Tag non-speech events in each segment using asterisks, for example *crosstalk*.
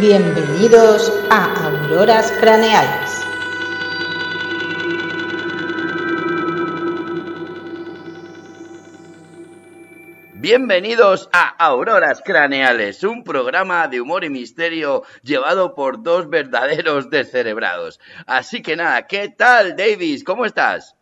Bienvenidos a Auroras Craneales. Bienvenidos a Auroras Craneales, un programa de humor y misterio llevado por dos verdaderos descerebrados. Así que nada, ¿qué tal, Davis? ¿Cómo estás?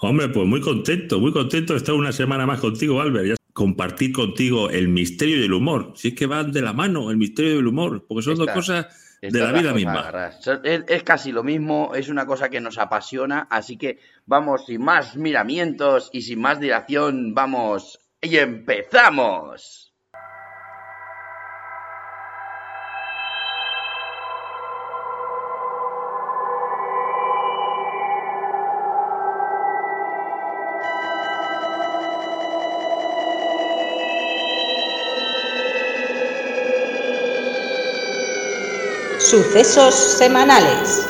Hombre, pues muy contento, muy contento de estar una semana más contigo, Albert. Ya compartir contigo el misterio y el humor. Si es que van de la mano, el misterio y el humor, porque son dos cosas de la vida misma. Es, es, casi lo mismo, es una cosa que nos apasiona, así que vamos sin más miramientos y sin más dilación, vamos y empezamos. Sucesos semanales.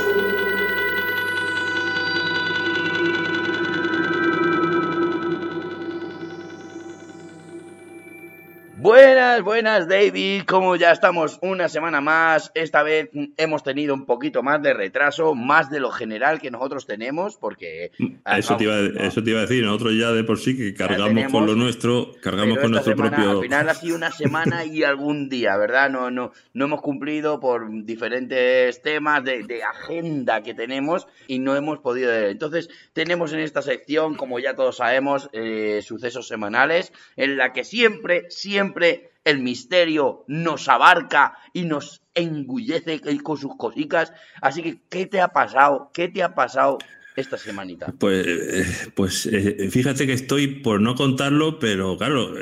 Buenas, buenas David, como ya estamos una semana más, esta vez hemos tenido un poquito más de retraso, más de lo general que nosotros tenemos, porque... Eso, te, iba, eso te iba a decir, nosotros ya de por sí que cargamos con lo nuestro, cargamos con nuestro propio... Al final ha sido una semana y *laughs* algún día, ¿verdad? No, no, no hemos cumplido por diferentes temas de, de agenda que tenemos y no hemos podido... Entonces tenemos en esta sección, como ya todos sabemos, eh, sucesos semanales, en la que siempre siempre el misterio nos abarca y nos engullece con sus cositas. Así que, ¿qué te ha pasado? ¿Qué te ha pasado esta semanita? Pues, pues eh, fíjate que estoy por no contarlo, pero claro,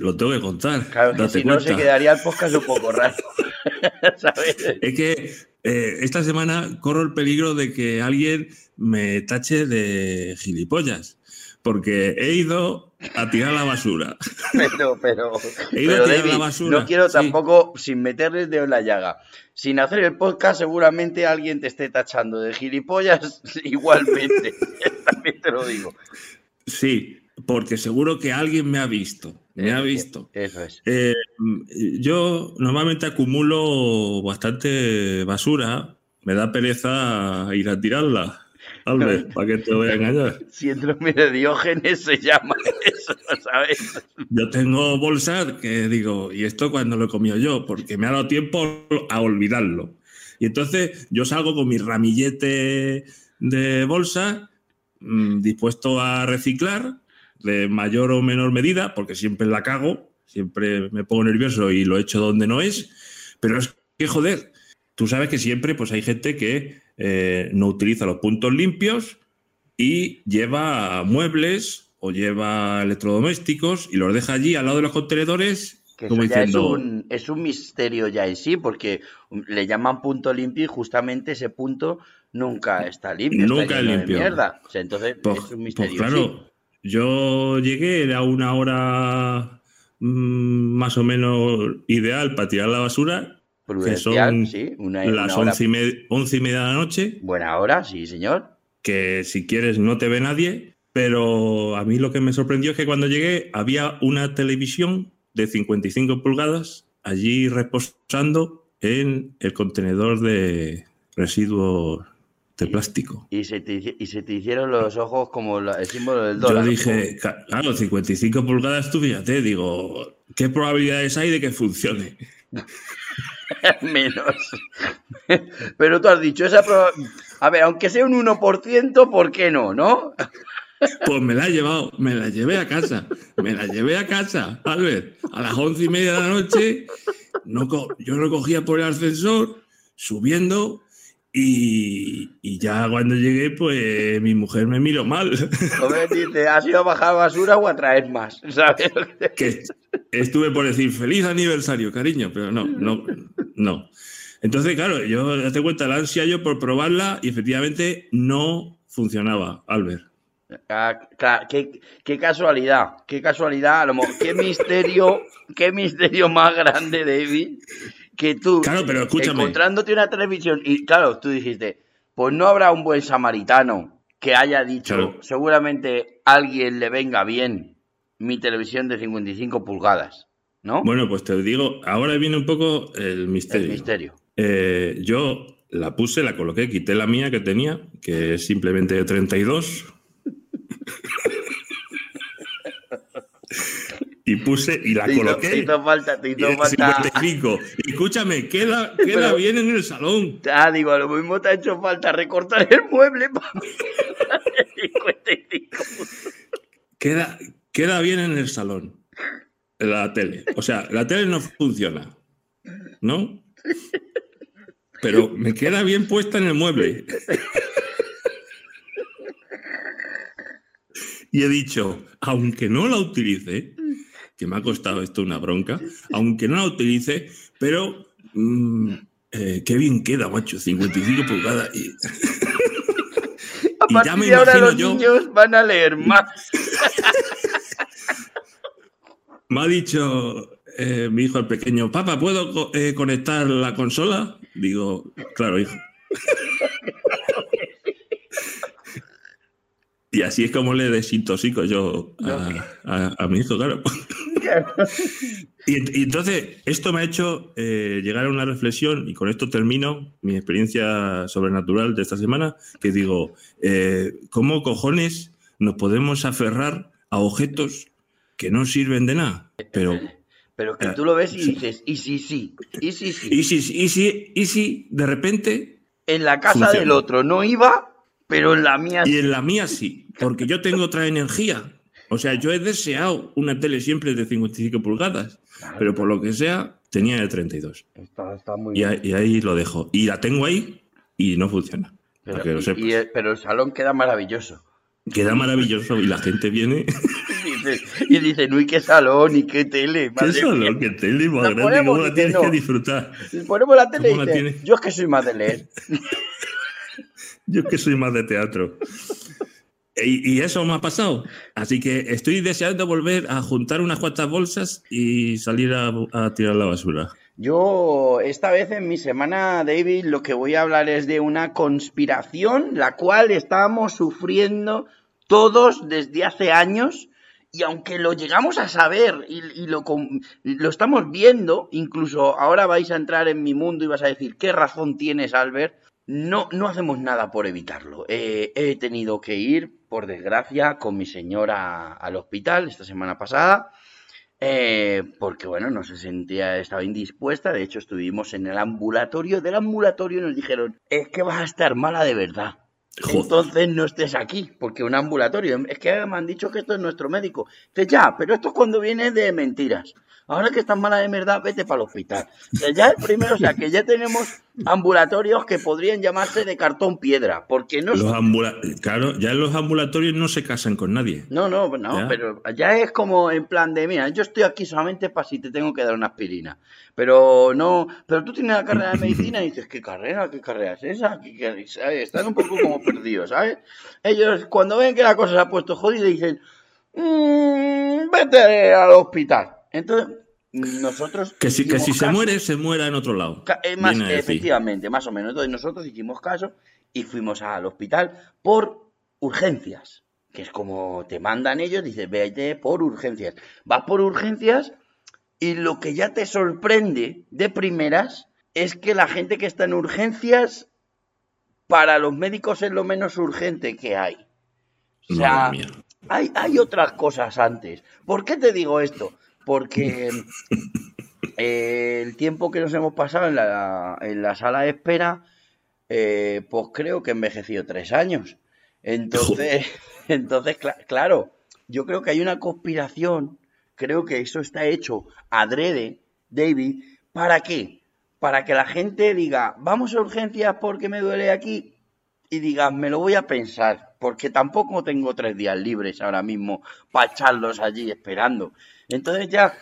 lo tengo que contar. Claro, que si no se quedaría el podcast un poco raro. *laughs* Es que eh, esta semana corro el peligro de que alguien me tache de gilipollas porque he ido a tirar la basura. *laughs* Pero, pero, he ido a tirar la basura. No quiero tampoco, sin meterle el dedo en la llaga, sin hacer el podcast, seguramente alguien te esté tachando de gilipollas *laughs* igualmente. *laughs* También te lo digo. Sí, porque seguro que alguien me ha visto. Me ha visto. Eso es. Eh, yo normalmente acumulo bastante basura. Me da pereza ir a tirarla. Albert, ¿para qué te voy a engañar? Síndrome de Diógenes se llama *laughs* eso, ¿sabes? Yo tengo bolsas que digo, ¿y esto cuando lo he comido yo? Porque me ha dado tiempo a olvidarlo. Y entonces yo salgo con mi ramillete de bolsa mm, dispuesto a reciclar de mayor o menor medida, porque siempre la cago, siempre me pongo nervioso y lo echo donde no es, pero es que joder, tú sabes que siempre pues hay gente que eh, no utiliza los puntos limpios y lleva muebles o lleva electrodomésticos y los deja allí al lado de los contenedores. como diciendo... es, un, misterio ya en sí, porque le llaman punto limpio y justamente ese punto nunca está limpio. Nunca es limpio. Mierda. entonces pues, es un pues misterio. claro, yo llegué, a una hora mm, más o menos ideal para tirar la basura que son sí, las once, y media, once y media de la noche. Buena hora, sí, señor. Que si quieres no te ve nadie, pero a mí lo que me sorprendió es que cuando llegué había una televisión de 55 pulgadas allí reposando en el contenedor de residuos de plástico. Y se, te, y se te hicieron los ojos como el símbolo del dólar. Yo dije, claro, 55 pulgadas, tú fíjate, digo, ¿qué probabilidades hay de que funcione? *laughs* *laughs* Menos. Pero tú has dicho, esa a ver, aunque sea un 1%, ¿por qué no? ¿No? Pues me la he llevado, me la llevé a casa, me la llevé a casa, Albert, a las once y media de la noche, no, yo lo cogía por el ascensor, subiendo, y, ya cuando llegué, pues mi mujer me miró mal. *laughs* Hombre, dice, ¿has ido a bajar basura o a traer más? *laughs* ¿Sabes? Que estuve por decir feliz aniversario, cariño, pero no, no, no. Entonces, claro, yo date cuenta la ansia yo por probarla y efectivamente no funcionaba, Albert. Ah, qué, qué, casualidad, qué casualidad, qué misterio, qué misterio más grande, David, que tú, claro, pero escúchame. encontrándote una televisión, y claro, tú dijiste, pues no habrá un buen samaritano que haya dicho, seguramente alguien le venga bien mi televisión de 55 pulgadas, ¿no? Bueno, pues te digo, ahora viene un poco el misterio. El misterio. Eh, yo la puse, la coloqué, quité la mía que tenía, que es simplemente de 32. *laughs* y puse y la Te coloqué. te hizo falta, te hizo falta. 55. Y escúchame, queda, *laughs* queda Pero- bien en el salón. Ah, digo, a lo mismo te ha hecho falta recortar el mueble para 55. Queda, queda bien en el salón. La tele. O sea, la tele no funciona. ¿No? Pero me queda bien puesta en el mueble. *laughs* Y he dicho, aunque no la utilice, que me ha costado esto una bronca, aunque no la utilice, pero mm, eh, qué bien queda, macho, 55 pulgadas. Y, *laughs* A Y ya partir me de ahora los yo- niños van a leer más. *laughs* Me ha dicho eh, mi hijo el pequeño, papá, ¿puedo co- eh, conectar la consola? Digo, claro, hijo. *laughs* y así es como le desintoxico yo a, a- a mi hijo, claro. *laughs* Y, y entonces, esto me ha hecho eh, llegar a una reflexión, y con esto termino mi experiencia sobrenatural de esta semana, que digo, eh, ¿cómo cojones nos podemos aferrar a objetos que no sirven de nada? Pero, Pero que Eh, tú lo ves y sí. dices, y sí, sí, y sí, sí. ¿y si, y si, y si de repente, En la casa Funciona. del otro no iba, pero en la mía y sí. en la mía sí, porque yo tengo otra energía? O sea, yo he deseado una tele siempre de 55 pulgadas, pero por lo que sea, tenía de 32. Está, está muy Y, bien. y ahí lo dejo. Y la tengo ahí y no funciona. Pero, para que lo y- sepas. y el- pero el salón queda maravilloso. Queda maravilloso y la gente viene. *laughs* Y dice, uy, qué salón y qué tele. ¿Qué madre solo? mía". Que tele más La grande, ponemos ¿cómo y la que tienes no. que disfrutar? Ponemos la tele y ¿Cómo la dice, tienes? yo es que soy más de leer. *laughs* Yo es que soy más de teatro. Y, eso me ha pasado. Así que estoy deseando volver a juntar unas cuantas bolsas y salir a, tirar la basura. Yo, esta vez en mi semana, David, lo que voy a hablar es de una conspiración, la cual estábamos sufriendo todos desde hace años. Y aunque lo llegamos a saber y, lo, lo estamos viendo, incluso ahora vais a entrar en mi mundo y vas a decir, ¿qué razón tienes, Albert? No, no hacemos nada por evitarlo. Eh, he tenido que ir, por desgracia, con mi señora al hospital esta semana pasada. Eh, porque bueno, no se sentía, estaba indispuesta. De hecho, estuvimos en el ambulatorio. Del ambulatorio nos dijeron: Es que vas a estar mala de verdad. Joder. Entonces no estés aquí, porque un ambulatorio. Es que me han dicho que esto es nuestro médico. Dice, ya, pero esto es cuando viene de mentiras. Ahora que estás mala de verdad, vete para el hospital. Ya el primero, o sea, que ya tenemos ambulatorios que podrían llamarse de cartón piedra, porque no Los claro, ya en los ambulatorios no se casan con nadie. no, no, no, Ya. pero ya es como en plan de, mira, yo estoy aquí solamente para si te tengo que dar una aspirina. Pero no, pero tú tienes la carrera de medicina y dices, ¿qué carrera? ¿Qué carrera es esa? ¿Qué- qué- ¿sabes? Están un poco como perdidos, ¿sabes? Ellos cuando ven que la cosa se ha puesto jodida dicen, "Mm, vete al hospital. Entonces, nosotros... Que si, que si se muere, se muera en otro lado. Más, efectivamente, más o menos. Entonces nosotros hicimos caso y fuimos al hospital por urgencias, que es como te mandan ellos, dices, vete por urgencias. Vas por urgencias y lo que ya te sorprende de primeras es que la gente que está en urgencias, para los médicos es lo menos urgente que hay. O sea, hay, hay otras cosas antes. ¿Por qué te digo esto? Porque eh, el tiempo que nos hemos pasado en la, en la sala de espera, eh, pues creo que he envejecido tres años. Entonces, *laughs* entonces cla- claro, yo creo que hay una conspiración, creo que eso está hecho adrede, David, ¿para qué? Para que la gente diga, vamos a urgencias porque me duele aquí, y digas, me lo voy a pensar, porque tampoco tengo tres días libres ahora mismo para echarlos allí esperando. Entonces ya,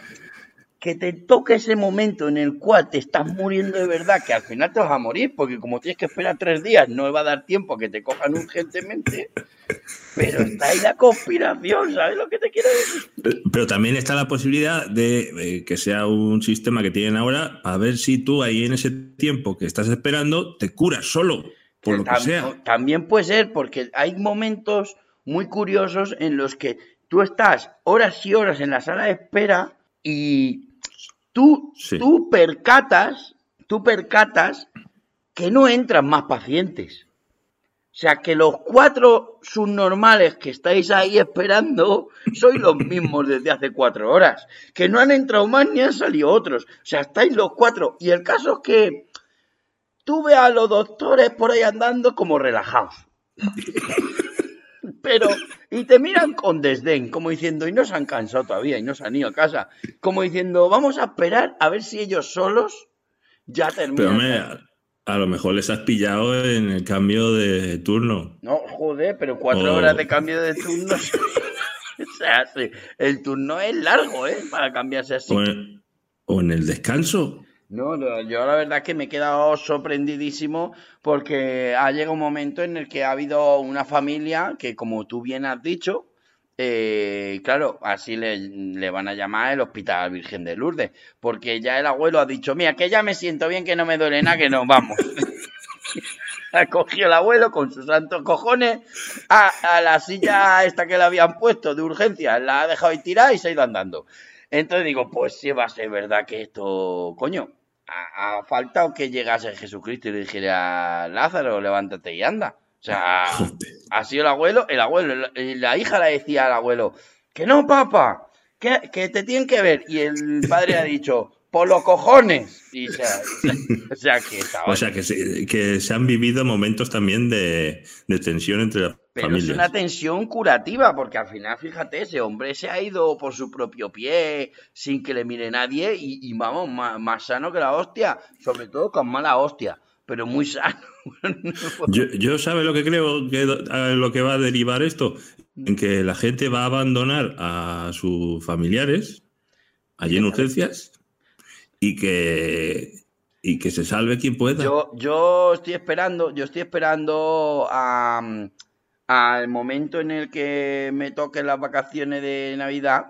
que te toque ese momento en el cual te estás muriendo de verdad, que al final te vas a morir, porque como tienes que esperar tres días, no va a dar tiempo a que te cojan urgentemente, pero está ahí la conspiración, ¿sabes lo que te quiero decir? Pero también está la posibilidad de eh, que sea un sistema que tienen ahora, a ver si tú ahí en ese tiempo que estás esperando te curas solo, por lo que Tam- sea. También puede ser porque hay momentos muy curiosos en los que tú estás horas y horas en la sala de espera y tú, Sí. tú percatas tú percatas que no entran más pacientes. O sea, que los cuatro subnormales que estáis ahí esperando sois los mismos desde hace cuatro horas. Que no han entrado más ni han salido otros. O sea, estáis los cuatro. Y el caso es que tú ves a los doctores por ahí andando como relajados. Pero, y te miran con desdén, como diciendo, y no se han cansado todavía, y no se han ido a casa. Como diciendo, vamos a esperar a ver si ellos solos ya terminan. Pero a lo mejor les has pillado en el cambio de turno. No, joder, pero cuatro Oh. horas de cambio de turno. *laughs* o sea, sí, el turno es largo, ¿eh? Para cambiarse así. O en, o en el descanso. No, yo la verdad que me he quedado sorprendidísimo porque ha llegado un momento en el que ha habido una familia que, como tú bien has dicho, eh, claro, así le, van a llamar el Hospital Virgen de Lourdes, porque ya el abuelo ha dicho, mira, que ya me siento bien, que no me duele nada, que nos vamos. *laughs* ha cogido el abuelo con sus santos cojones a, a la silla esta que le habían puesto de urgencia, la ha dejado ahí tirada y se ha ido andando. Entonces digo, pues sí va a ser verdad que esto, coño, ha, ha faltado que llegase Jesucristo y le dijera, Lázaro, levántate y anda. O sea, ha sido el abuelo, el abuelo, la, la hija le decía al abuelo, que no, papá, que, que te tienen que ver. Y el padre ha dicho, por los cojones. Y o sea, *laughs* o sea que estaba... O sea, que se, que se han vivido momentos también de, de tensión entre las Pero familias. es una tensión curativa, porque al final, fíjate, ese hombre se ha ido por su propio pie, sin que le mire nadie, y, y vamos, más, más sano que la hostia, sobre todo con mala hostia, pero muy sano. *laughs* Yo, yo ¿sabe lo que creo que lo que va a derivar esto? En que la gente va a abandonar a sus familiares allí en urgencias y que y que se salve quien pueda. Yo, yo estoy esperando, yo estoy esperando a, mm, al momento en el que me toquen las vacaciones de Navidad.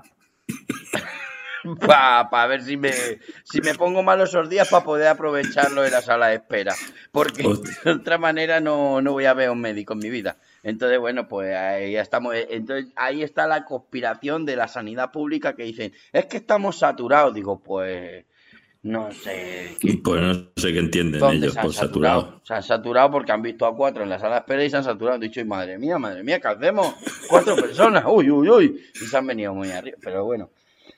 Para ver si me, si me pongo mal esos días para poder aprovecharlo en la sala de espera. Porque Hostia. *laughs* de otra manera no, no voy a ver a un médico en mi vida. Entonces, bueno, pues ahí ya estamos. Entonces, ahí está la conspiración de la sanidad pública que dicen, es que estamos saturados. Digo, pues, no sé. ¿qué- Pues no sé qué entienden ¿Dónde ellos por saturado. Se han saturado porque han visto a cuatro en la sala de espera y se han saturado. Han dicho, "Ay, madre mía, madre mía, ¿qué hacemos? Cuatro personas, uy, uy, uy. Y se han venido muy arriba, pero bueno.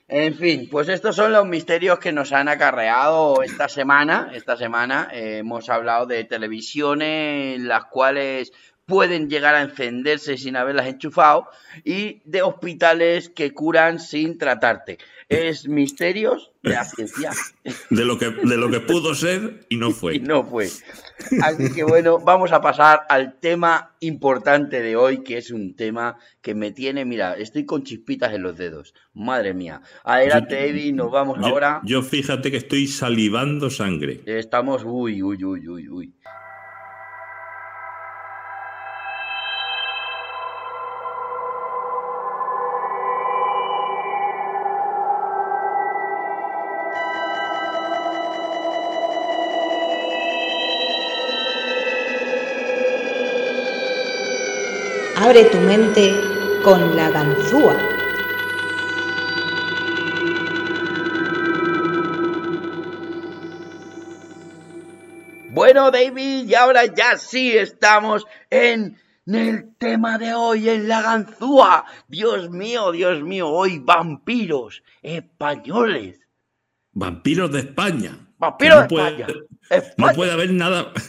En fin, pues estos son los misterios que nos han acarreado esta semana. Esta semana eh, hemos hablado de televisiones, las cuales pueden llegar a encenderse sin haberlas enchufado, y de hospitales que curan sin tratarte. Es misterios de la ciencia. *laughs* De lo que de lo que pudo ser y no Y fue. no fue. Así que bueno, vamos a pasar al tema importante de hoy, que es un tema que me tiene, mira, estoy con chispitas en los dedos. Madre mía. Adelante, Yo- Eddie, nos vamos Yo, ahora. yo fíjate que estoy salivando sangre. Estamos, uy, uy, uy, uy, uy. Abre tu mente con la ganzúa. Bueno, David, y ahora ya sí estamos en el tema de hoy, en la ganzúa. Dios mío, Dios mío, hoy vampiros españoles. Vampiros de España. Vampiros No de puede- España. No España. puede haber nada. *laughs*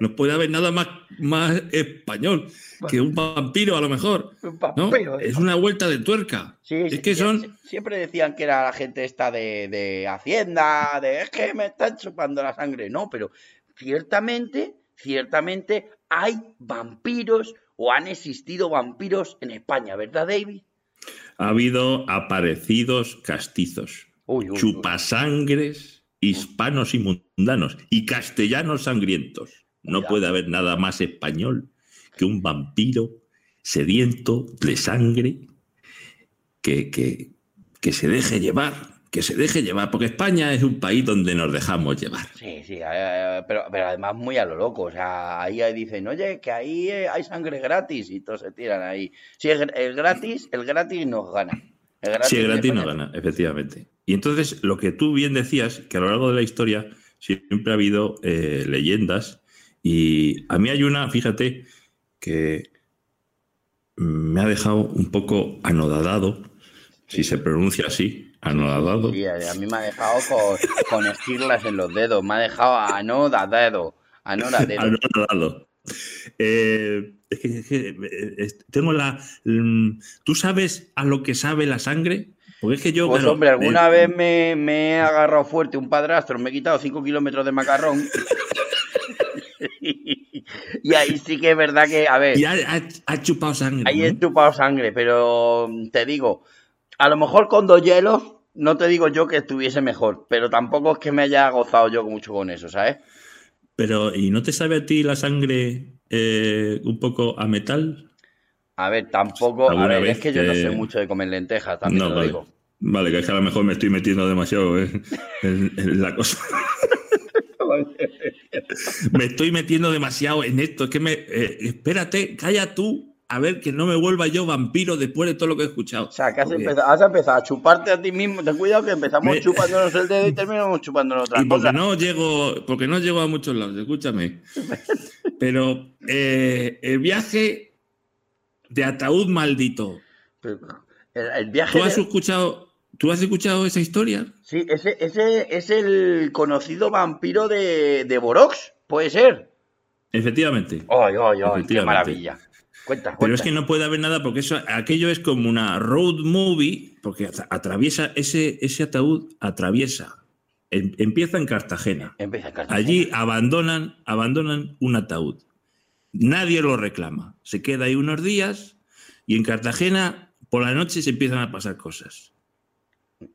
No puede haber nada más, más español que un vampiro, a lo mejor. Un ¿no? vampiro. Es una vuelta de tuerca. Sí, es que son. Siempre decían que era la gente esta de, de Hacienda, de es que me están chupando la sangre. No, pero ciertamente, ciertamente hay vampiros o han existido vampiros en España, ¿verdad, David? Ha habido aparecidos castizos, Uy, uy, uy. chupasangres, hispanos y mundanos y castellanos sangrientos. No puede haber nada más español que un vampiro sediento de sangre que, que, que se deje llevar, que se deje llevar, porque España es un país donde nos dejamos llevar. Sí, sí, eh, pero, pero además muy a lo loco. O sea, ahí, dicen, oye, que ahí eh, hay sangre gratis y todos se tiran ahí. Si es el gratis, el gratis nos gana. El Sí, el en gratis no España- gana, efectivamente. Y entonces, lo que tú bien decías, que a lo largo de la historia siempre ha habido eh, leyendas y a mí hay una, fíjate, que me ha dejado un poco anodadado, si se pronuncia así, anodadado. Sí, a mí me ha dejado con, con esquirlas en los dedos, me ha dejado anodadado, anodadado. anodadado. Eh, es que, es que, tengo la. mm, ¿Tú sabes a lo que sabe la sangre? Porque es que yo. Pues claro, hombre, alguna eh, vez me, me he agarrado fuerte un padrastro, me he quitado 5 kilómetros de macarrón. *laughs* *laughs* y ahí sí que es verdad que, a ver, Y ha, chupado sangre. ahí ¿no? he chupado sangre, pero te digo, a lo mejor con dos hielos, no te digo yo que estuviese mejor, pero tampoco es que me haya gozado yo mucho con eso, ¿sabes? Pero, ¿y no te sabe a ti la sangre eh, un poco a metal? A ver, tampoco, a ver, es que yo no sé mucho de comer lentejas, también No, te lo vale. digo. Vale, que es que a lo mejor me estoy metiendo demasiado *laughs* en- en la cosa. *laughs* *laughs* me estoy metiendo demasiado en esto. Es que me. eh, espérate, calla tú, a ver que no me vuelva yo vampiro después de todo lo que he escuchado. O sea, que has empezado, has empezado a chuparte a ti mismo. Ten cuidado que empezamos Me- chupándonos el dedo y *laughs* terminamos chupándonos otra Y porque cosa. no llego, porque no llego a muchos lados, escúchame. *laughs* Pero eh, el viaje de ataúd maldito. El, el viaje. ¿Tú has de- escuchado, ¿tú has escuchado esa historia? Sí, ese, ese es el conocido vampiro de, de Borox, puede ser. Efectivamente. ¡Ay, ay, ay! ¡Qué maravilla! Cuenta, cuenta. Pero es que no puede haber nada porque eso, aquello es como una road movie, porque atra- atraviesa ese, ese ataúd, atraviesa. em- empieza en Cartagena. Empieza a cantar. Allí abandonan, abandonan un ataúd. Nadie lo reclama. Se queda ahí unos días y en Cartagena por la noche se empiezan a pasar cosas.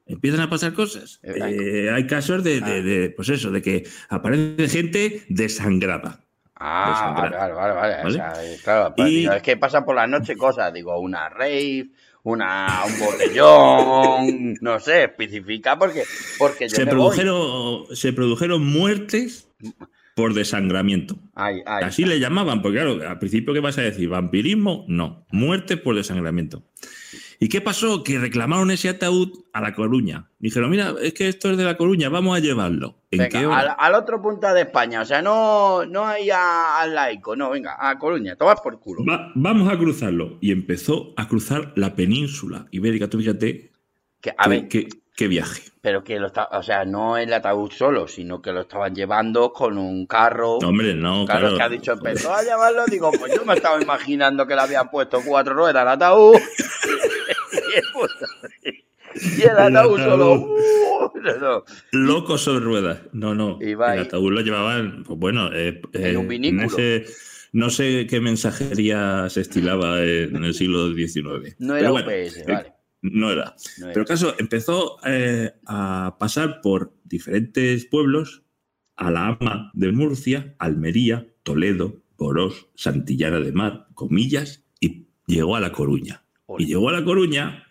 Empiezan a pasar cosas. Eh, hay- casos de, de- de, pues eso, de que aparece gente desangrada. Ah, vale, vale, vale. O sea, eh, claro, pues, Y- digo, es que pasan por la noche cosas. Digo, una rave, una, un botellón, *laughs* no sé, especifica porque, porque yo Se me voy. produjeron, se produjeron muertes por desangramiento. Ay, ay. Así le llamaban, porque claro, al principio, ¿qué vas a decir? ¿Vampirismo? No. Muerte por desangramiento. ¿Y qué pasó? Que reclamaron ese ataúd a La Coruña. Dijeron, mira, es que esto es de La Coruña, vamos a llevarlo. ¿En Venga, qué hora? al, al otro punta de España, o sea, no, no hay a- al laico, no, venga, a Coruña, tomas por culo. Va- vamos a cruzarlo. Y empezó a cruzar la península ibérica. Tú fíjate Que, a ver, qué- qué viaje. pero que lo está, o sea, no el ataúd solo, sino que lo estaban llevando con un carro. No, hombre, no, Claro, claro. es que ha dicho, empezó a llevarlo, digo, pues yo me estaba imaginando que le habían puesto cuatro ruedas al ataúd. *laughs* y el ataúd solo. uh, no, no. Loco sobre ruedas. No, no. El ataúd lo llevaban, pues bueno, eh, En un eh, vinículo. ese- no sé qué mensajería se estilaba en el siglo XIX. No era bueno, UPS, eh, vale. No era. No era. Pero caso empezó eh, a pasar por diferentes pueblos, Alhama de Murcia, Almería, Toledo, Borós, Santillana de Mar, Comillas, y llegó a La Coruña. Y llegó a La Coruña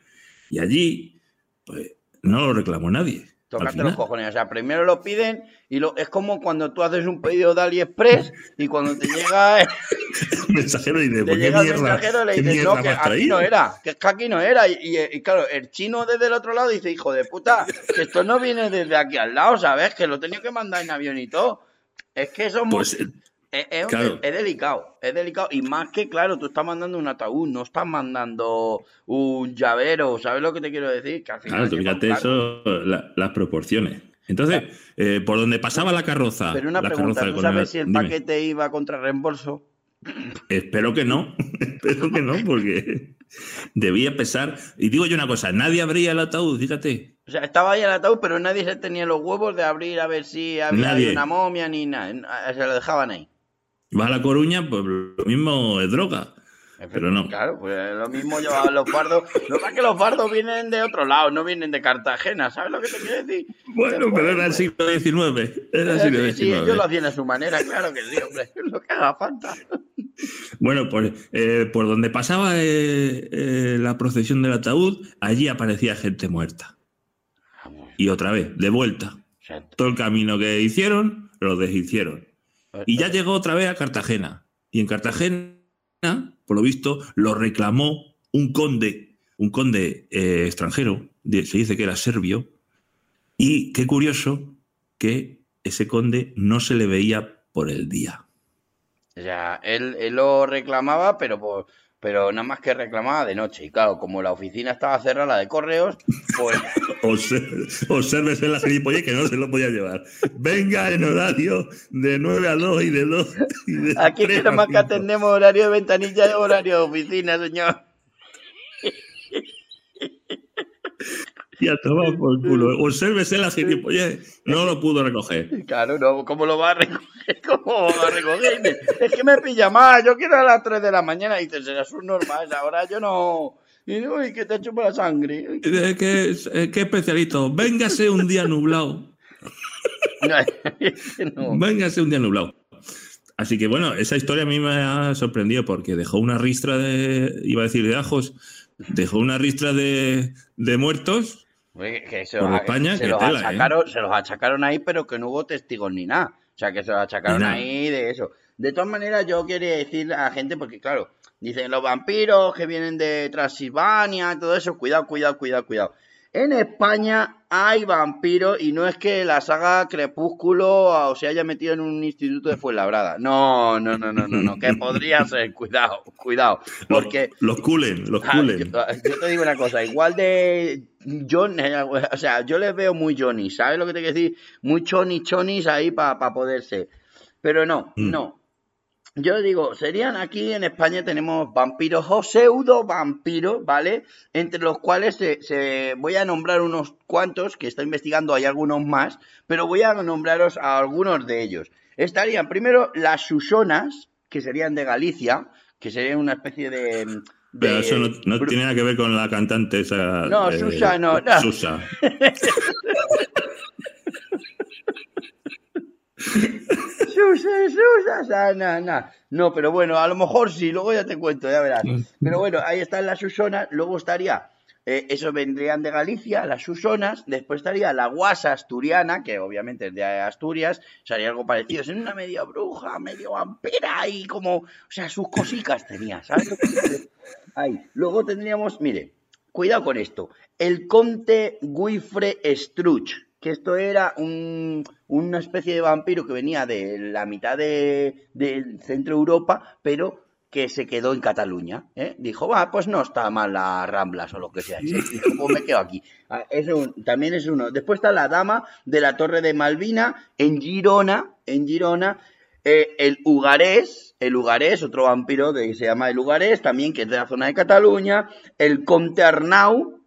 y allí pues, no lo reclamó nadie. Final. los cojones. O sea, primero lo piden y lo, es como cuando tú haces un pedido de AliExpress y cuando te llega, el- *laughs* El mensajero dice, te "¿Pues qué llega el mierda, mensajero y le dices, no, que aquí traído?". no era, que es que aquí no era. Y, y- y claro, el chino desde el otro lado dice, hijo de puta, que esto no viene desde aquí al lado, ¿sabes? Que lo tenía que mandar en avión y todo. Es que muy- Pues eh, es, es un- claro. es delicado, es delicado. Y más que, claro, tú estás mandando un ataúd, no estás mandando un llavero, ¿sabes lo que te quiero decir? Que al final claro, tú eso, la- las proporciones. Entonces, eh, por donde pasaba la carroza. Pero una la pregunta, carroza ¿tú sabes si el dime. paquete iba contra reembolso? *clears throat* Espero que no, *laughs* espero que no, porque debía pesar. Y digo yo una cosa, nadie abría el ataúd, fíjate. O sea, estaba ahí el ataúd, pero nadie se tenía los huevos de abrir a ver si había Nadie. una momia ni nada. Se lo dejaban ahí. Vas a La Coruña, pues lo mismo es droga. Pero no. Claro, pues lo mismo llevaban los fardos. Lo que pasa es que los fardos vienen de otro lado, no vienen de Cartagena. ¿Sabes lo que te quiero decir? Bueno, pero era el siglo XIX. Era el siglo Sí, sí, ellos lo XIX. hacían a su manera, claro que sí, hombre. *laughs* Lo que haga falta. Bueno, pues eh, por donde pasaba eh, eh, la procesión del ataúd, allí aparecía gente muerta. Y otra vez, de vuelta. Todo el camino que hicieron, lo deshicieron. Y ya llegó otra vez a Cartagena. Y en Cartagena, por lo visto, lo reclamó un conde, un conde eh, extranjero, de- se dice que era serbio. Y qué curioso que ese conde no se le veía por el día. O sea, él, él lo reclamaba, pero por, pero nada más que reclamaba de noche. Y claro, como la oficina estaba cerrada, la de correos, pues. *laughs* Obsérvese la gilipollez que no se lo podía llevar. Venga en horario de 9 a 2 y de 2. *laughs* Aquí es que nada más que atendemos horario de ventanilla y horario de oficina, señor. *laughs* *laughs* Y a tomar por culo. *laughs* Obsérvese la gilipollez. No lo pudo recoger. Claro, no, ¿cómo lo va a recoger? *laughs* ¿Cómo va a recoger? Es que me pilla más, yo quiero a las 3 de la mañana. Y dices, serás un normal, ahora yo no. Y digo, ¿y qué te chupa la sangre? ¿Qué, qué especialito? Véngase un día nublado. no. Véngase un día nublado. Así que bueno, esa historia a mí me ha sorprendido porque dejó una ristra de, iba a decir de ajos, dejó una ristra de, de muertos que se, los, España, se, los achacaron, se los achacaron ahí, pero que no hubo testigos ni nada. O sea, que se los achacaron ahí de eso. De todas maneras, yo quiero decir a la gente, porque claro, dicen los vampiros que vienen de Transilvania, todo eso, cuidado, cuidado, cuidado, cuidado. En España hay vampiros y no es que la saga Crepúsculo o se haya metido en un instituto de Fuenlabrada. No, no, no, no, no, no, que podría ser. *laughs* Cuidado, cuidado. Porque. Los, culen, los culen. yo, te digo una cosa, igual de John, eh, o sea, yo les veo muy Johnny, ¿sabes lo que te quiero decir? Muy choni chonis ahí para pa poderse. Pero no, mm. no. Yo digo, serían aquí en España tenemos vampiros o pseudo vampiros, ¿vale? Entre los cuales se, voy a nombrar unos cuantos, que estoy investigando, hay algunos más, pero voy a nombraros a algunos de ellos. Estarían primero las Susonas, que serían de Galicia, que serían una especie de... Pero eso no, tiene nada que ver con la cantante esa... No, eh, Susa, no, no. Susa. *laughs* No, pero bueno, a lo mejor sí, luego ya te cuento, ya verás. Pero bueno, ahí están las Susonas, luego estaría, eh, eso vendrían de Galicia, las Susonas, después estaría la guasa asturiana, que obviamente es de Asturias, sería algo parecido, es una medio bruja, medio vampira y como, o sea, sus cositas tenía, ¿sabes? *laughs* Ahí. Luego tendríamos, mire, cuidado con esto, el conte Guifre Struch, que esto era una especie de vampiro que venía de la mitad de, del centro Europa, pero que se quedó en Cataluña. ¿eh? Dijo, va, pues no está mal las Ramblas o lo que sea. Dijo, pues me quedo aquí. Ah, también es uno. Después está la dama de la Torre de Malvina en Girona, en Girona. Eh, el Ugarés, el Ugarés, otro vampiro que se llama el Ugarés, también que es de la zona de Cataluña. El Conte Arnau,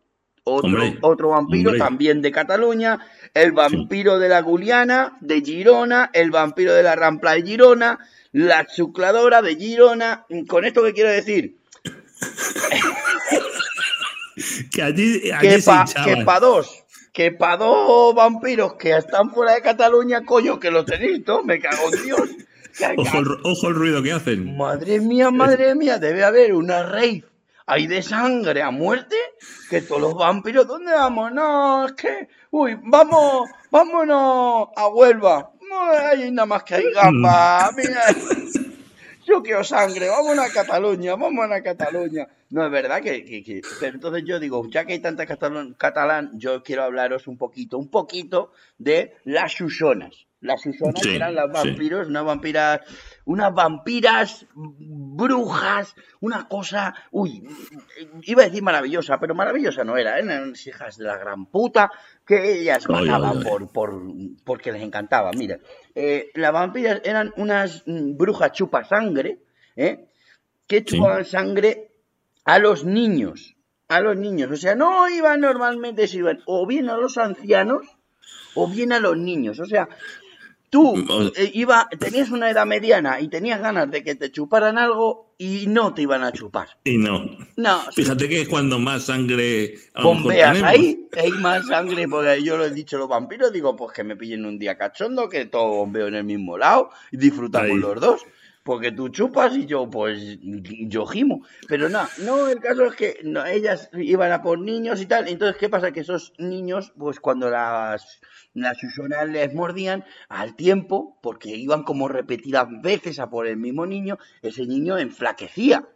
otro, otro vampiro también de Cataluña, el vampiro de la Guliana de Girona, el vampiro de la Rampla de Girona, la chucladora de Girona. ¿Con esto qué quiero decir? *laughs* que allí, que para dos, que para dos vampiros que están fuera de Cataluña, coño, que lo tenéis todos, me cago en Dios. *laughs* Ojo el, ojo el, ruido que hacen. Madre mía, madre mía, debe haber una rave hay de sangre a muerte que todos los vampiros, ¿dónde vamos? No, es que, uy, vamos, vámonos a Huelva. No hay nada más que hay gamba. Mira, yo quiero sangre, vámonos a Cataluña, vámonos a Cataluña. No, es verdad que, Pero entonces yo digo, ya que hay tanta catalán, catalán, yo quiero hablaros un poquito, un poquito de las Susonas. Las Susonas eran las vampiros, unas vampiras, unas vampiras brujas, una cosa, uy, iba a decir maravillosa, pero maravillosa no era, eran hijas de la gran puta que ellas mataban por, por, porque les encantaba. Mira, eh, las vampiras eran unas brujas chupa sangre, ¿eh? que chupaban sangre a los niños, a los niños, o sea, no iban normalmente, se iban o bien a los ancianos o bien a los niños, o sea, Tú eh, iba, tenías una edad mediana y tenías ganas de que te chuparan algo y no te iban a chupar. Y no. No. Fíjate que es cuando más sangre. Bombeas ahí, hay más sangre, porque yo lo he dicho los vampiros, digo, pues que me pillen un día cachondo, que todo bombeo en el mismo lado y disfrutamos los dos. Porque tú chupas y yo, pues, yo gimo. Pero no, no, el caso es que ellas iban a por niños y tal. Entonces, ¿qué pasa? Que esos niños, pues cuando las las susonas les mordían al tiempo, porque iban como repetidas veces a por el mismo niño, ese niño enflaquecía.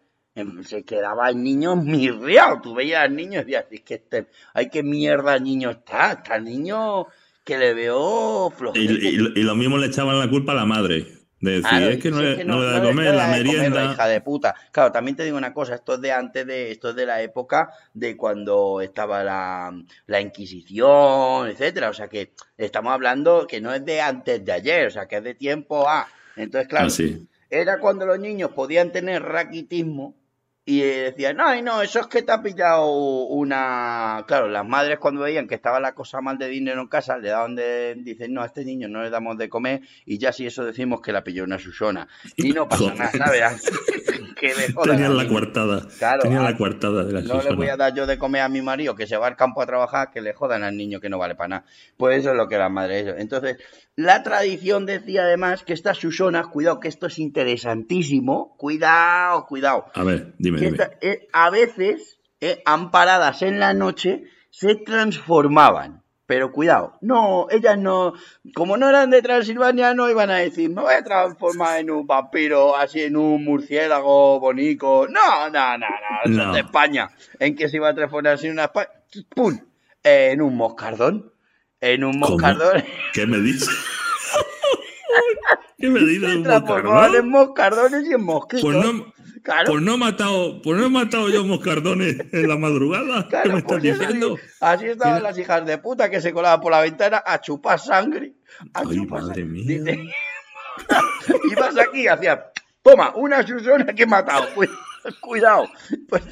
Se quedaba el niño mirreado. Tú veías al niño y decías, es que este, ay, qué mierda el niño está. Está el niño que le veo Y, flojete. y- y lo mismo le echaban la culpa a la madre. De decir, Claro, es que no, si le, no le da de comer, la comer, merienda. la hija de puta. Claro, también te digo una cosa, esto es de antes de, esto es de la época de cuando estaba la, la Inquisición, etcétera. O sea que estamos hablando que no es de antes de ayer, o sea que es de tiempo A. Entonces, claro, Ah, era cuando los niños podían tener raquitismo y decían, ay, no, eso es que te ha pillado una... Claro, las madres cuando veían que estaba la cosa mal de dinero en casa, le daban de... Dicen, no, a este niño no le damos de comer y ya si eso decimos que la pilló una Susona. Y no pasa nada, ¿sabes? que le Tenían la coartada. Claro, Tenían la coartada de la No le voy a dar yo de comer a mi marido que se va al campo a trabajar, que le jodan al niño que no vale para nada. Pues eso es lo que las madres. Entonces, la tradición decía además que estas Susonas, cuidado, que esto es interesantísimo, cuidado, cuidado. A ver, dime, que dime. esta- eh, a veces, eh, amparadas en la noche, se transformaban. Pero cuidado, no, ellas no, como no eran de Transilvania, no iban a decir, me voy a transformar en un vampiro, así en un murciélago bonito. No, no, no, no, No. de España. ¿En qué se iba a transformar así en una Espa- ¡Pum! En un moscardón. En un ¿Cómo? moscardón. ¿Qué me dices? *laughs* ¿Qué me dices? Se transformaban en moscardones y en mosquitos. Pues no, claro. pues no he matado, pues no he matado yo moscardones en la madrugada. ¿Qué me estás pues diciendo? sí. Así estaban Mira. las hijas de puta que se colaban por la ventana a chupar sangre. A Ay, chupar madre sangre. mía. Dice, *laughs* ibas aquí y hacías, toma, una Susana que he matado. Pues, *laughs* cuidado. Pues,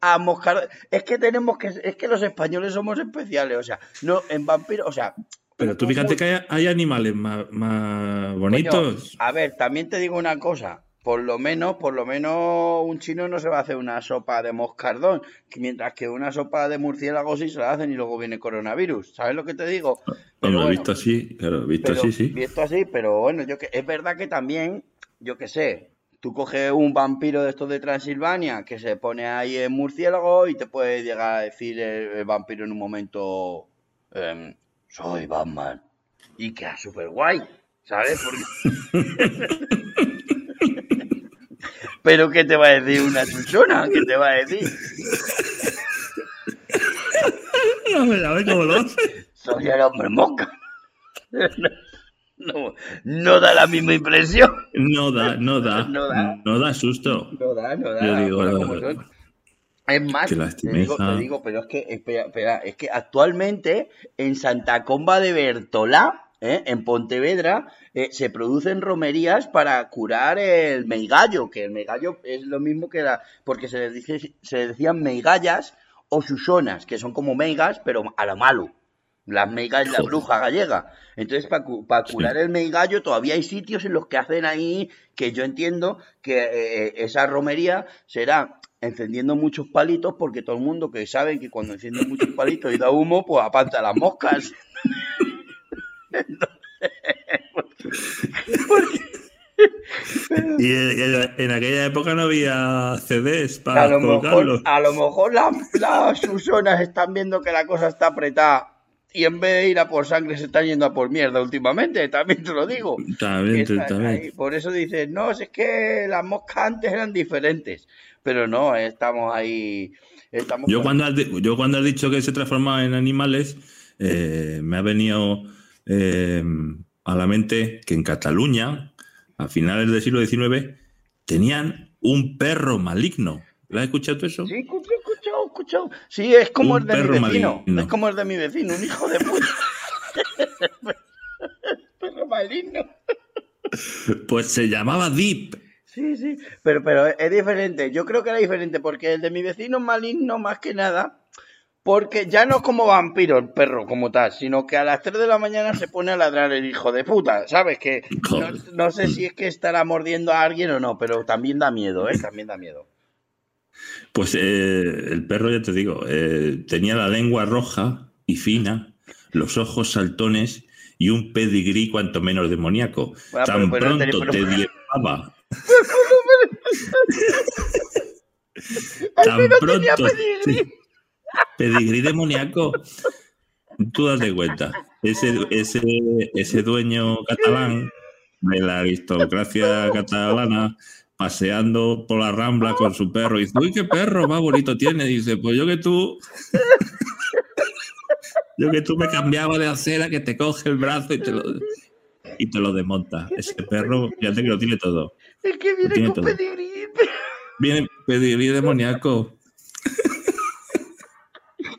a moscar... Es que tenemos que... Es que los españoles somos especiales. O sea, no, en vampiros... O sea... Pero tú fíjate que hay, hay animales más, más Coño, bonitos. a ver, también te digo una cosa. Por lo menos, por lo menos un chino no se va a hacer una sopa de moscardón, mientras que una sopa de murciélago sí se la hacen y luego viene coronavirus. ¿Sabes lo que te digo? Pero bueno, visto así, claro, visto pero- así, sí. Visto así, pero bueno, yo que es verdad que también, yo que sé, tú coges un vampiro de estos de Transilvania que se pone ahí en murciélago y te puede llegar a decir el, el vampiro en un momento, em, soy Batman. Y queda súper guay, ¿sabes? Porque... *laughs* Pero ¿qué te va a decir una chuchona? ¿Qué te va a decir? A ver, a ver cómo lo hace. Soy el hombre mosca. *laughs* No, no da la misma impresión. No da, no da. *laughs* No da. No da susto. No da, no da. Yo digo, no, como no. Es más, te digo, te digo, pero es que, espera, espera, es que actualmente en Santa Comba de Bertolá, ¿eh? en Pontevedra, eh, se producen romerías para curar el meigallo, que el meigallo es lo mismo que la, porque se les dice, se decían meigallas o susonas, que son como meigas, pero a la malo. Las meigas la bruja gallega. Entonces, para, curar el meigallo, todavía hay sitios en los que hacen ahí que yo entiendo que eh, esa romería será encendiendo muchos palitos, porque todo el mundo que sabe que cuando encienden muchos palitos y da humo, pues apanta las moscas. *laughs* Y en, en aquella época no había CDs a para lo colocarlos. mejor, a lo mejor las, las Susonas están viendo que la cosa está apretada y en vez de ir a por sangre se están yendo a por mierda últimamente, también te lo digo. También, también. Por eso dices, no, si es que las moscas antes eran diferentes. Pero no, estamos ahí. Estamos Yo cuando, has, yo cuando has dicho que se transformaba en animales, eh, me ha venido eh, a la mente que en Cataluña, a finales del siglo XIX, tenían un perro maligno. ¿Lo has escuchado eso? Sí, escucho, escucho, escucho. Sí, es como Un el de mi vecino. maligno. Es como el de mi vecino, un hijo de puta. *laughs* perro maligno. Pues se llamaba Deep. Sí, sí, pero, pero es diferente. Yo creo que era diferente porque el de mi vecino es maligno más que nada. Porque ya no es como vampiro el perro como tal, sino que a las 3 de la mañana se pone a ladrar el hijo de puta, ¿sabes? Que no, sé si es que estará mordiendo a alguien o no, pero también da miedo, ¿eh? También da miedo. Pues eh, el perro, ya te digo, eh, tenía la lengua roja y fina, los ojos saltones y un pedigrí cuanto menos demoníaco. Bueno, Tan pero- pero- pronto pero- te. ¡Ay, *laughs* *laughs* Tan no tenía pronto. pedigrí! sí. Pedigrí demoníaco. Tú date cuenta. Ese, ese, ese dueño catalán de la aristocracia catalana paseando por la rambla con su perro y dice, uy, qué perro más bonito tiene. Dice, pues yo que tú. Yo que tú me cambiaba de acera, que te coge el brazo y te lo, y te lo desmonta. Ese perro, fíjate que lo tiene todo. Es que viene con pedigrí. Viene pedigrí demoníaco.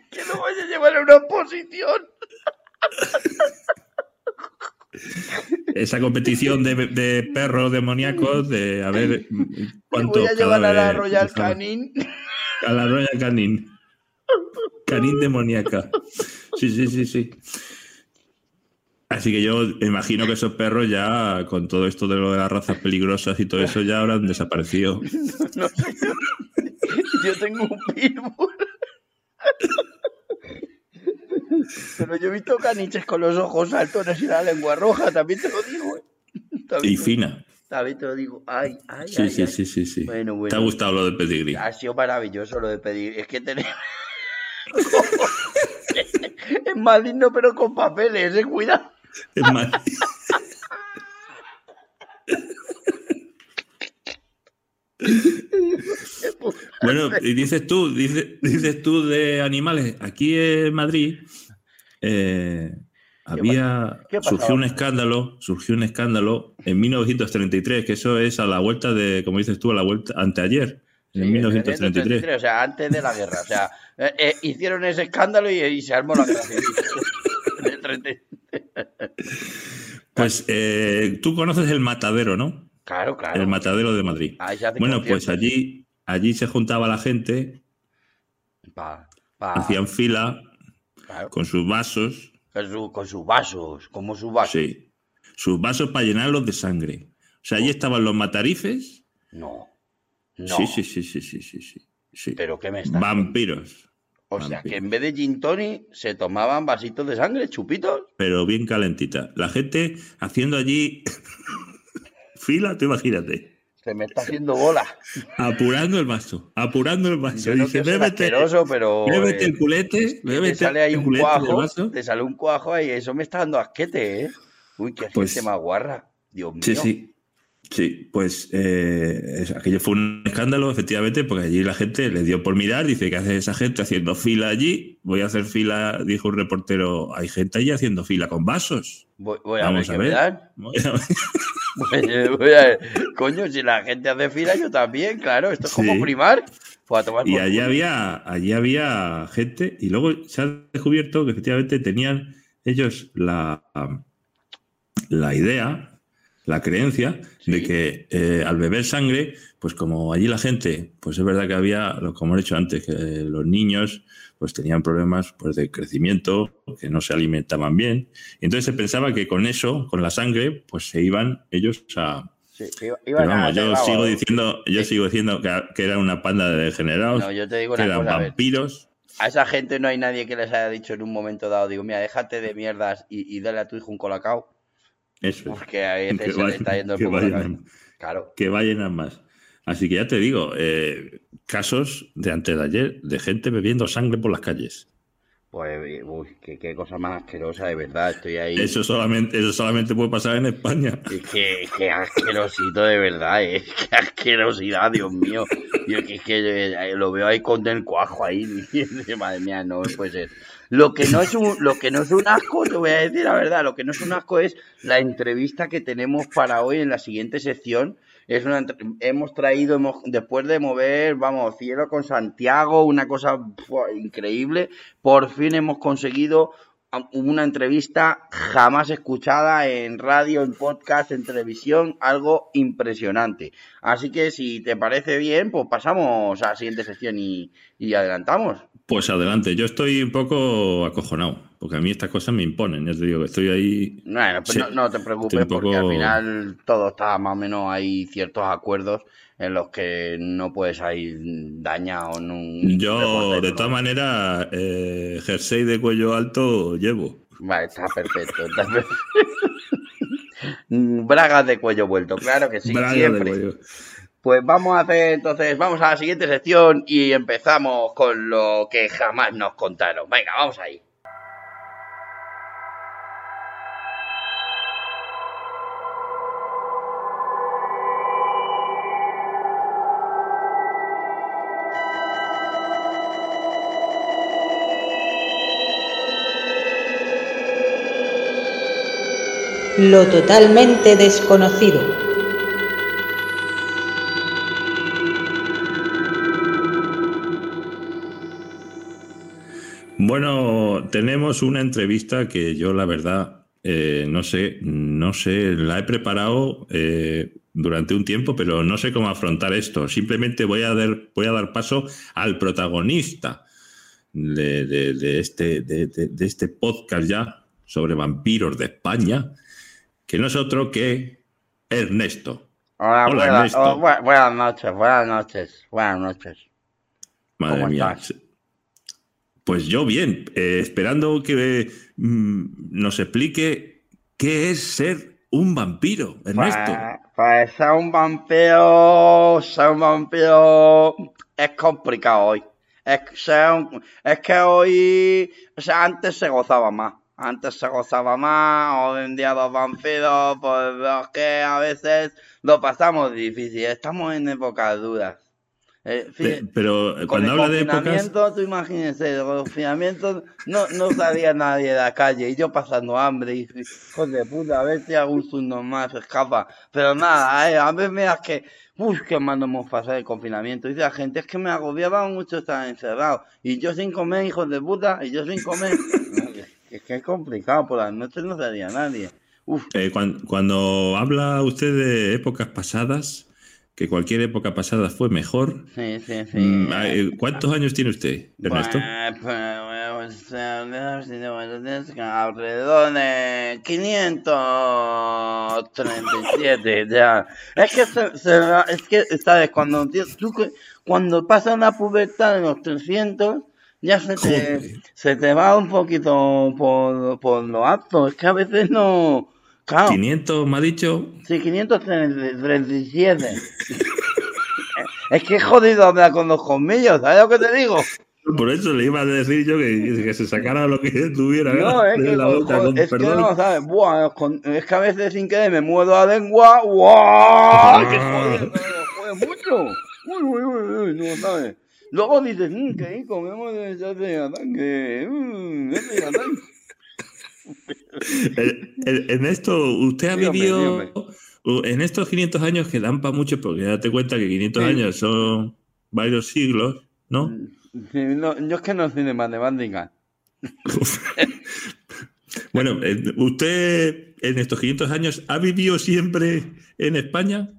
Que lo vaya a llevar a una oposición. Esa competición de, de perros demoníacos, de a ver cuánto. voy a llevar a la Royal Canin. A la Royal Canin. Canin demoníaca. Sí, sí, sí, sí. Así que yo imagino que esos perros ya, con todo esto de lo de las razas peligrosas y todo eso, ya habrán desaparecido. *laughs* No. Yo tengo un pitbull. Pero yo he visto caniches con los ojos saltones y la lengua roja, también te lo digo. ¿eh? Y fina. también te lo digo. Ay, ay, Sí, ay, sí, ay. sí, sí, sí. Bueno, ¿Te bueno. ha gustado lo del pedigrí? Ha sido maravilloso lo de pedir. Es que tenemos. *laughs* es más digno, pero con papeles, eh, cuidado. Es más, *laughs* *laughs* Bueno, y dices tú, dices, dices tú de animales. Aquí en Madrid eh, había qué surgió un escándalo, surgió un escándalo en 1933, que eso es a la vuelta de, como dices tú, a la vuelta anteayer, en Sí, 1933. O sea, antes de la guerra. O sea, eh, eh, hicieron ese escándalo y, y se armó la guerra civil. En el 33. Pues tú conoces el matadero, ¿no? Claro, claro. El matadero de Madrid. Hacen Bueno, pues allí, allí se juntaba la gente, Pa- pa- hacían fila claro, con sus vasos, con, su- con sus vasos, como sus vasos. sí, sus vasos para llenarlos de sangre. O sea, allí estaban los matarifes. No. No. Sí, sí, sí, sí, sí, sí, sí. sí. Pero ¿qué me estás Vampiros. O sea, que en vez de gin tonic se tomaban vasitos de sangre, chupitos. pero bien calentita. La gente haciendo allí fila, tú imagínate, Se me está haciendo bola. apurando el vaso, apurando el vaso. Yo no Dice, bébete, pero... bébete eh, el culete, te sale ahí el un culete cuajo, vaso. te sale un cuajo ahí, eso me está dando asquete, ¿eh? Uy, qué Pues- gente más guarra. Dios mío. Sí, sí. Sí, pues eh, aquello fue un escándalo, efectivamente, porque allí la gente le dio por mirar, dice que hace esa gente haciendo fila allí, voy a hacer fila, dijo un reportero, hay gente allí haciendo fila con vasos. Voy, voy a Vamos ver a qué ver. *laughs* Voy a- voy a ver. Coño, si la gente hace fila, yo también, claro. Esto es como primar. Pues a tomar Y allí había, allí había gente, y luego se ha descubierto que efectivamente tenían ellos la, la idea, la creencia Sí. de que eh, al beber sangre, pues como allí la gente, pues es verdad que había, lo- como he dicho antes, que los niños pues tenían problemas pues, de crecimiento, que no se alimentaban bien, y entonces se pensaba que con eso, con la sangre, pues se iban ellos a, Sí, iba- pero vamos, yo sigo diciendo, yo Sí. sigo diciendo que, que era una panda de degenerados, No, yo te digo que eran cosa, vampiros. A esa gente no hay nadie que les haya dicho en un momento dado, digo, mira, déjate de mierdas y, y dale a tu hijo un colacao, Eso es. porque a ese Que *laughs* se le vayan- está yendo el que vayan. Claro. que vayan a más. Así que ya te digo, eh, casos de antes de ayer de gente bebiendo sangre por las calles. Pues, uy, qué, qué cosa más asquerosa, de verdad. Estoy ahí. Eso solamente, eso solamente puede pasar en España. Es que, qué asquerosito de verdad, ¿eh? Qué asquerosidad, Dios mío. Yo que, es que eh, lo veo ahí con el cuajo ahí. *laughs* Madre mía, no puede ser. Lo que no es un, lo que no es un asco, te voy a decir la verdad, lo que no es un asco es la entrevista que tenemos para hoy en la siguiente sección. Es una, hemos traído, hemos, después de mover, vamos, cielo con Santiago, una cosa increíble, por fin hemos conseguido una entrevista jamás escuchada en radio, en podcast, en televisión, algo impresionante. Así que si te parece bien, pues pasamos a la siguiente sección y, y adelantamos. Pues adelante, yo estoy un poco acojonado, porque a mí estas cosas me imponen, ya te digo que estoy ahí. Bueno, pues Sí, no, no te preocupes porque al final todo está más o menos, hay ciertos acuerdos en los que no puedes salir dañado. en un Yo, de todas maneras, eh, jersey de cuello alto llevo. Vale, está perfecto. está per- *laughs* Bragas de cuello vuelto, claro que sí, de siempre. cuello. Pues vamos a hacer entonces, vamos a la siguiente sección y empezamos con lo que jamás nos contaron. Venga, vamos ahí. Lo totalmente desconocido. Bueno, tenemos una entrevista que yo la verdad eh, no sé, no sé, la he preparado eh, durante un tiempo, pero no sé cómo afrontar esto. Simplemente voy a dar, voy a dar paso al protagonista de, este, de, este podcast ya sobre vampiros de España, que no es otro que Ernesto. Hola, Ernesto. buenas noches, buenas noches, buenas noches. Madre mía. Pues yo bien, eh, esperando que mm, nos explique qué es ser un vampiro, Ernesto. Pues, pues, ser un vampiro, ser un vampiro es complicado hoy. Es, que hoy, o sea, antes se gozaba más. Antes se gozaba más, hoy en día los vampiros, pues es que a veces lo pasamos difícil, estamos en épocas duras. Eh, pero cuando habla de épocas... tú imagínese, el confinamiento no, no salía nadie de la calle y yo pasando hambre y hijo de puta, a ver si algún más se escapa. Pero nada, eh, a ver mira que, uff, qué mal hemos pasado el confinamiento. Dice la gente, es que me agobiaba mucho estar encerrado. Y yo sin comer, hijos de puta, y yo sin comer. *laughs* es que es complicado, por las noches no salía nadie. Eh, cuando, cuando habla usted de épocas pasadas, que cualquier época pasada fue mejor. Sí, sí, sí. Mm, eh, ¿Cuántos años tiene usted, Ernesto? Pues, alrededor de 537 *laughs* ya. Es que, se, es que ¿sabes? Cuando, tú, cuando pasa la pubertad de los 300, ya se te, se te va un poquito por, por lo alto. Es que a veces no 500, me ha dicho. Sí, 537. *laughs* es que es jodido hablar con los colmillos, ¿sabes lo que te digo? Por eso le iba a decir yo que, se sacara lo que tuviera. No, es que, es que no, ¿sabes? Buah, es que a veces sin querer me muevo la lengua. ¡Wow! ¡Qué jodido! Me jode mucho. Uy, uy, uy, no sabes. Luego dices, mmm, que comemos de ese ataque. Mmm, ese ataque. En esto, usted ha vivido en estos 500 años que dan para mucho, porque date cuenta que 500 años son varios siglos, ¿no? yo es que no soy de matemáticas. bueno, eh, ¿usted en estos 500 años ha vivido siempre en España?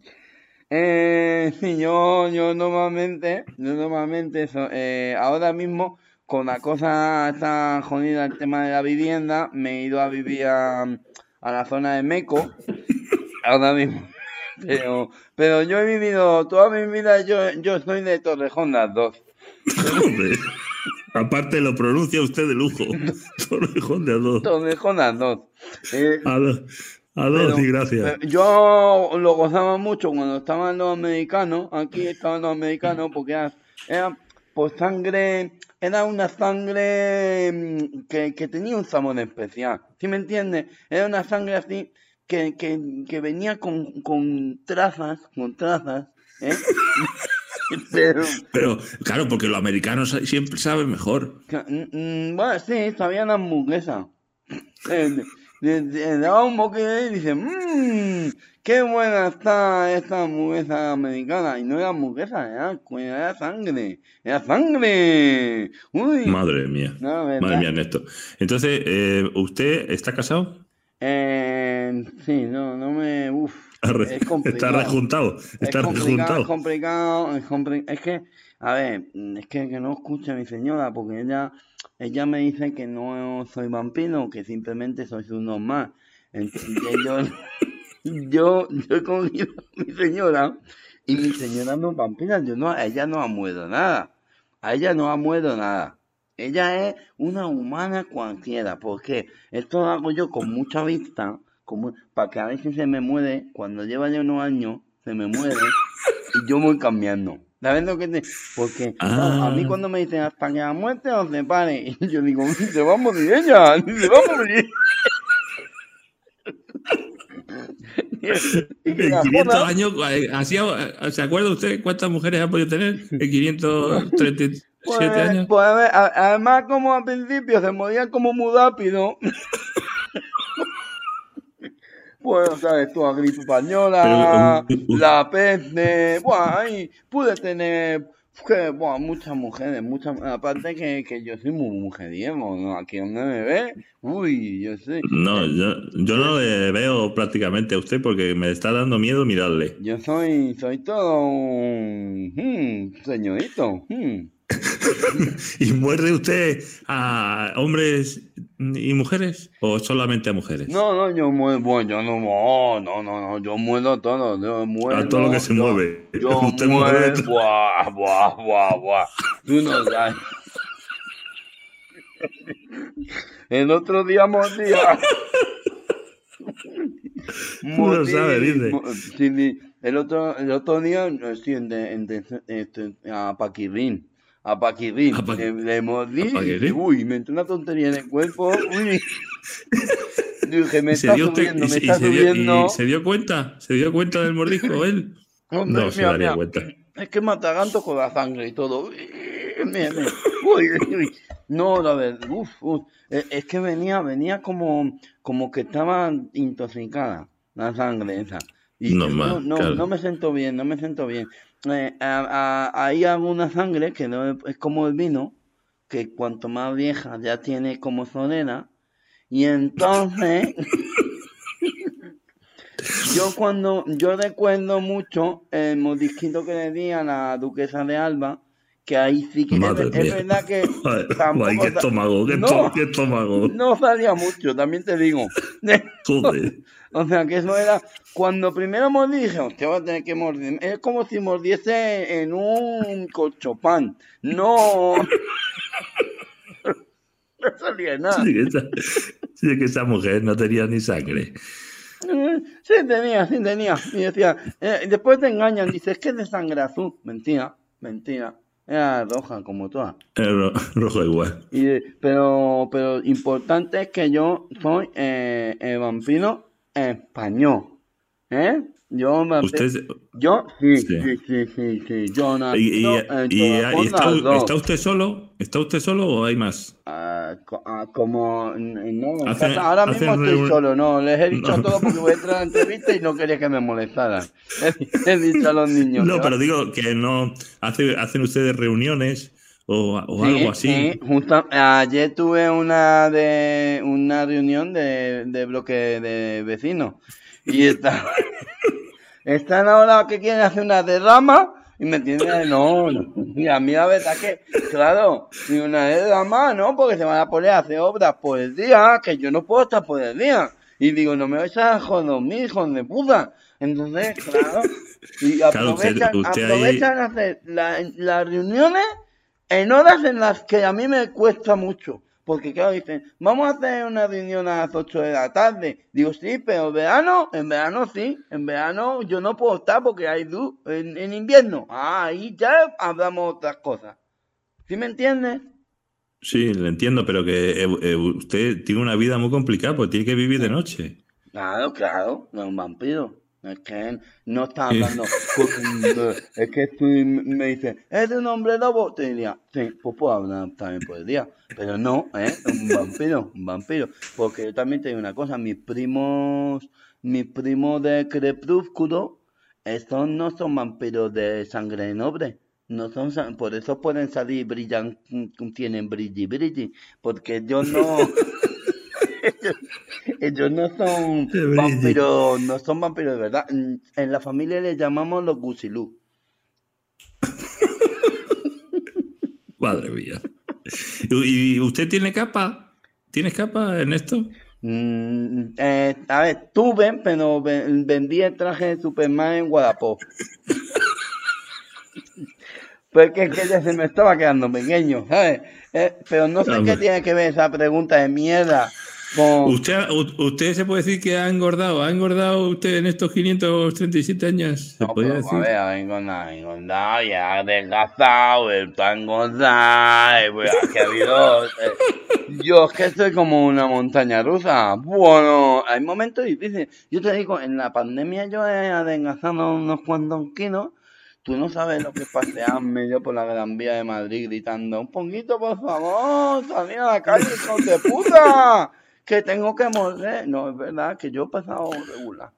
Eh, sí, yo, yo normalmente, yo normalmente, eh, ahora mismo con la cosa está jodida el tema de la vivienda, me he ido a vivir a, la zona de Meco, ahora mismo. *laughs* Pero, pero yo he vivido toda mi vida, yo, yo soy de Torrejón las dos. *laughs* Aparte lo pronuncia usted de lujo. *laughs* Torrejón de dos. Torrejón las dos. Eh, a dos. A dos, y gracias. Yo lo gozaba mucho cuando estaban los americanos, aquí estaban los americanos, porque era, por sangre era una sangre mm, que, que, tenía un sabor especial. ¿Sí me entiendes? Era una sangre así que, que, que venía con, con, trazas, con trazas, ¿eh? *laughs* Pero, Pero, claro, porque los americanos siempre saben mejor. Mm, mm, bueno, sí, sabían hamburguesa. *laughs* Eh, le, daba un boquete y dice, mmm, qué buena está esta hamburguesa americana. Y no era hamburguesa, era, era sangre, era sangre. Uy. Madre mía. Madre mía, Néstor. Entonces, eh, ¿usted está casado? Eh, sí, no, no me... Uf, es *laughs* complicado. Está rejuntado. Está es complicado, Es complicado, es. Es que, a ver, es que, que no escuche a mi señora porque ella ella me dice que no soy vampiro, que simplemente soy su normal. Entonces yo, *laughs* *laughs* yo, yo he cogido a mi señora y mi señora no vampira, yo no, ella no ha muerto nada. A ella no ha muerto nada. Ella es una humana cualquiera, porque esto lo hago yo con mucha vista, como, para que a veces se me muere, cuando lleva ya unos años, se me muere y yo voy cambiando. ¿Sabes lo que te.? Porque a mí ah. cuando me dicen hasta que la muerte no se pare, y *laughs* yo digo, se va a morir ella, se va a morir. *laughs* *laughs* en 500 años, así, ¿se acuerda usted cuántas mujeres ha podido tener en 537 pues, años? Pues a ver, además, como al principio se morían como muy rápido. Bueno, sabes tú, la gripe española, Pero, um, la peste, bueno, ahí pude tener que, bueno, muchas mujeres, muchas, aparte que, que yo soy muy mujeriego, ¿no? Aquí donde me ve, uy, yo soy, No, yo, yo no le veo prácticamente a usted porque me está dando miedo mirarle. yo soy, soy todo un hmm, señorito, hmm. *laughs* ¿Y muerde usted a hombres y mujeres o solamente a mujeres? No, no, yo muevo, yo no, no, no, no, no, yo muero todo, yo muero. A todo lo que se yo- mueve. Yo *laughs* Usted mueve- buah, buah, buah, buah. Tú no sabes. El otro día mordía. *laughs* Tú no sabes, dice. sí. El otro, el otro día, sí, en, de- en de- este, a Paquirrín. A Paquirrín. A Pa- Le, le mordí ¿A y dije, uy, me entró una tontería en el cuerpo. Uy. *laughs* Dije, me ¿Y se está subiendo, me está subiendo. se dio cuenta? ¿Se dio cuenta del mordisco él? *laughs* No se daría mira, cuenta. Es que me atraganto con la sangre y todo. Mira. Uy, uy. No, la verdad, uf, uf. Eh, Es que venía, venía como, como que estaba intoxicada la sangre esa. Y No no, no, claro. no me siento bien, no me siento bien. Eh, a- a- hay alguna sangre que no es, como el vino, que cuanto más vieja ya tiene como solera. Y entonces, *laughs* yo cuando, yo recuerdo mucho el mordisquito que le di a la duquesa de Alba, que ahí sí que es, Madre es mía. verdad que *laughs* Ay, tampoco ay, qué estómago, qué, No. estómago. no salía mucho, también te digo. *laughs* Joder. *laughs* O sea, que eso era. Cuando primero mordí, dije, hostia, voy a tener que morder. Es como si mordiese en un colchopán. No. *laughs* no salía nada. Sí que, esa, sí que esa mujer no tenía ni sangre. Eh, Sí, tenía, sí, tenía. Y decía, eh, después te engañan, dices, es que es de sangre azul. Mentira, mentira. Era roja, como todas. Era ro- *laughs* rojo igual. Y, eh, pero, pero importante es que yo soy eh, eh, vampiro español. ¿Eh? Yo, vampiro- Usted, yo sí, Sí. sí, sí, sí, sí. Yo y, está, usted solo? ¿Está usted solo o hay más? Ah, ah, como no, Hacen- ahora mismo estoy solo, no, les he *laughs* dicho No. todo porque voy a entrar a la entrevista y no quería que me molestaran. *laughs* He, he dicho a los *laughs* niños. No, pero digo que no hace, hacen ustedes reuniones o, o Sí, algo así. sí, justa- ayer tuve una de una reunión de, de bloque de vecinos y está, están ahora que quieren hacer una derrama y me tienen no, y a mí la verdad que claro, y una derrama no, porque se van a poner a hacer obras por el día, que yo no puedo estar por el día. Y digo, no me vais a joder mis hijos de puta. Entonces, claro, y *laughs* Claro, usted- aprovechan, usted aprovechan hacer la- las reuniones en horas en las que a mí me cuesta mucho. Porque claro, dicen, vamos a hacer una reunión a las 8 de la tarde. Digo, sí, pero en verano, en verano sí. En verano yo no puedo estar porque hay luz. En, en invierno, ah, ahí ya hablamos otras cosas. ¿Sí me entiendes? Sí, le entiendo, pero que eh, eh, usted tiene una vida muy complicada porque tiene que vivir de noche. Claro, claro, no es un vampiro. Es que no está hablando. con- es que tú me dices, ¿es un hombre lobo? Te diría, sí, pues puedo hablar también por el día. Pero no, ¿eh? Un vampiro, un vampiro. Porque yo también te digo una cosa, mis primos, mis primos de Crepúsculo, estos no son vampiros de sangre noble. No son, por eso pueden salir brillan, tienen brilli brilli, porque ellos no, *laughs* *laughs* ellos no son vampiros, no son vampiros de verdad. En la familia les llamamos los gusilú. *laughs* Madre mía. ¿Y usted tiene capa? ¿Tienes capa en esto? Mm, eh, a ver, tuve, pero ve- vendí el traje de Superman en Wallapop. *laughs* Porque es que ya se me estaba quedando pequeño, ¿sabes? Eh, pero no sé Hombre. qué tiene que ver esa pregunta de mierda ¿Usted, ¿Usted se puede decir que ha engordado? ¿Ha engordado usted en estos 537 años? ¿Se No, podría decir? a ver, a ver, engordado, engordado, ya adelgazado, está a engordar, pues, que ha habido... eh, yo es que soy como una montaña rusa. Bueno, hay momentos difíciles. Yo te digo, en la pandemia yo he adelgazado unos cuantos kilos. Tú no sabes lo que es pasearme yo por la Gran Vía de Madrid gritando, un poquito, por favor, salid a la calle, hijos de puta. Que tengo que morder. No, es verdad que yo he pasado regular.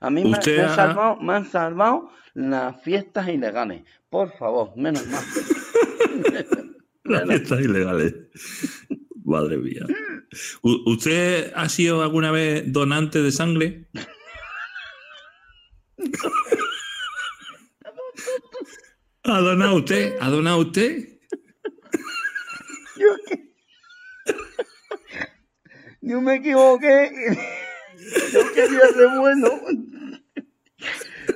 A mí me, han ha- salvado, me han salvado las fiestas ilegales. Por favor, menos mal. *laughs* Las fiestas ilegales. Madre mía. U- ¿Usted ha sido alguna vez donante de sangre? *laughs* ¿Ha donado usted? ¿Ha donado usted? Yo, que- yo me equivoqué. *laughs* Yo quería ser bueno.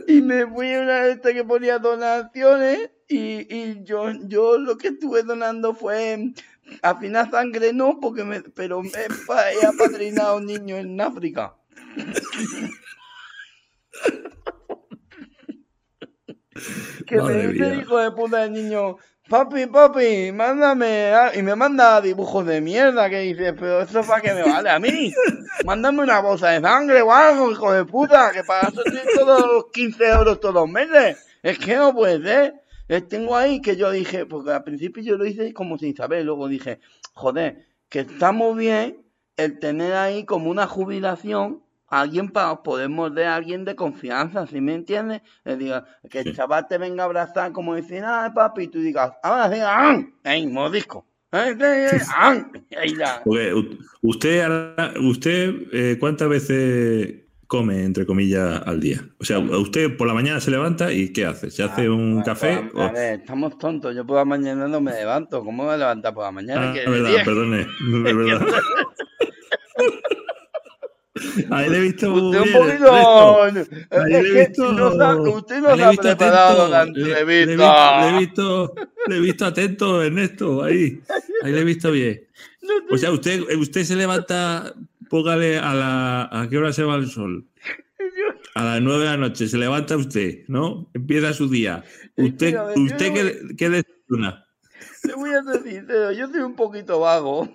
Y me fui a una de estas que ponía donaciones. Y, y yo, yo lo que estuve donando fue. Al final sangre no, porque me, pero me, he apadrinado a un niño en África. *laughs* que Madre me dice hijo de puta del niño, papi, papi, mándame, a-". y me manda dibujos de mierda que dice, pero eso para que me vale a mí. *laughs* Mándame una bolsa de sangre o algo, hijo de puta, que para eso estoy todos los 15 euros todos los meses. Es que no puede ser. Tengo ahí que yo dije, porque al principio yo lo hice como sin saber, luego dije, joder, que está muy bien el tener ahí como una jubilación alguien para poder morder a alguien de confianza, ¿sí me entiendes? Le diga, que el chaval te venga a abrazar como decir, ay papi, y tú digas, ahora sí, ¡am! ¡Ey, mordisco! ¡Ey, ey, ey, ¡am! Ahí ya. Porque u- usted, usted eh, ¿cuántas veces come, entre comillas, al día? O sea, usted por la mañana se levanta y ¿qué hace? ¿Se hace un Bueno, café? pues, a o- ver, estamos tontos. Yo por la mañana no me levanto. ¿Cómo me levantar por la mañana? Ah, Que verdad, perdone. Es verdad. *laughs* Ahí le he visto Usted un poquito. Ahí le he visto- usted ha visto preparado atento. la Le- he entrevista. visto- Le he visto, le he visto atento, Ernesto, ahí. Ahí le he visto bien. O sea, usted, usted se levanta, póngale a la. ¿A qué hora se va el sol? A las nueve de la noche se levanta usted, ¿no? Empieza su día. Usted, usted qué, qué desayuna? Te voy a ser sincero, yo soy un poquito vago.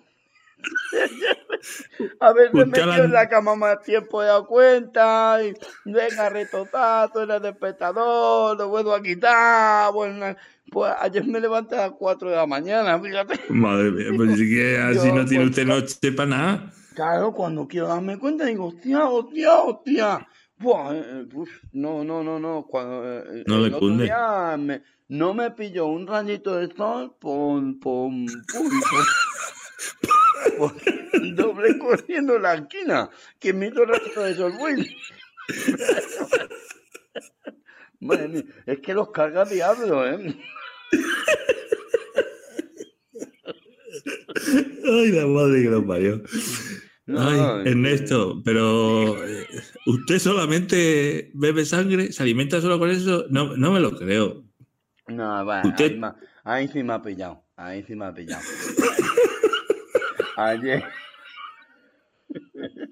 *laughs* A veces me Usted a la- en la cama más tiempo de la cuenta y venga retotazo en el despertador, lo vuelvo a quitar. Bueno, pues ayer me levanté a las 4 de la mañana, fíjate. Madre mía, pues que *laughs* así Yo, no tiene pues, usted noche para nada. Claro, cuando quiero darme cuenta digo, hostia, hostia, hostia. Buah, eh, eh, uf, no, no, no, no. Cuando, eh, No le cunde. me- no me pilló un rayito de sol por, por, por- por *laughs* doble corriendo la esquina. Que me hizo rayito de sol, güey. *laughs* Madre mía, es que los carga diablo, ¿eh? Ay, la madre que lo parió. No, Ay, no, Ernesto, pero eh, ¿usted solamente bebe sangre? ¿Se alimenta solo con eso? No, no me lo creo. No, Usted- ahí, ahí sí me ha pillado. Ahí sí me ha pillado. *laughs* Ayer. *laughs*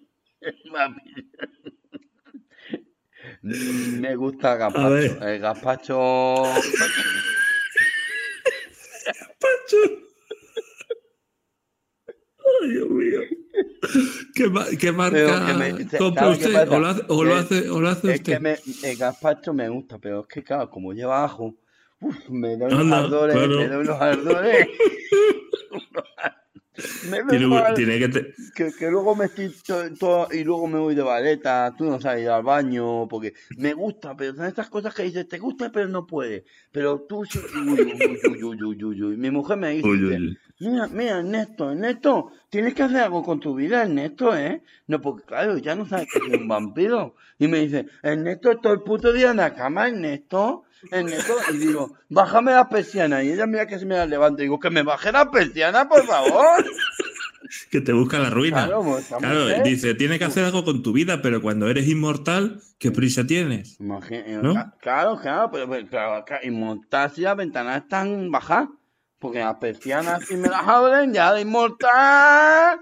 me gusta el gazpacho. El gazpacho. Pacho. Ay, Dios mío. ¿Qué, qué marca que me- compra ¿sabe qué usted? ¿O lo hace, o lo hace, o lo hace Es que usted? me, el gazpacho me gusta, pero es que, claro, como lleva ajo, uf, me da unos Anda, ardores. claro. Me da unos ardores. *laughs* *laughs* Tiene, tiene que te- que, que luego me estoy to- to- y luego me voy de baleta, tú no sabes ir al baño, porque me gusta, pero son estas cosas que dices, te gusta pero no puedes, pero tú uy, mi mujer me dice, mira, mira, Ernesto, Ernesto, tienes que hacer algo con tu vida, Ernesto, ¿eh? No, porque claro, ya no sabes que soy un vampiro, y me dice, Ernesto, todo el puto día en la cama, Ernesto, Ernesto, y digo, bájame la persiana, y ella mira que se me la levanta, y digo, que me baje la persiana, por favor. *laughs* que te busca la ruina. Claro, pues, dice, tienes que hacer algo con tu vida, pero cuando eres inmortal, ¿qué prisa tienes? Imagi- ¿No? Claro, claro, pero, pero claro, inmortal si las ventanas están bajas, porque las persianas si me las abren ya de inmortal,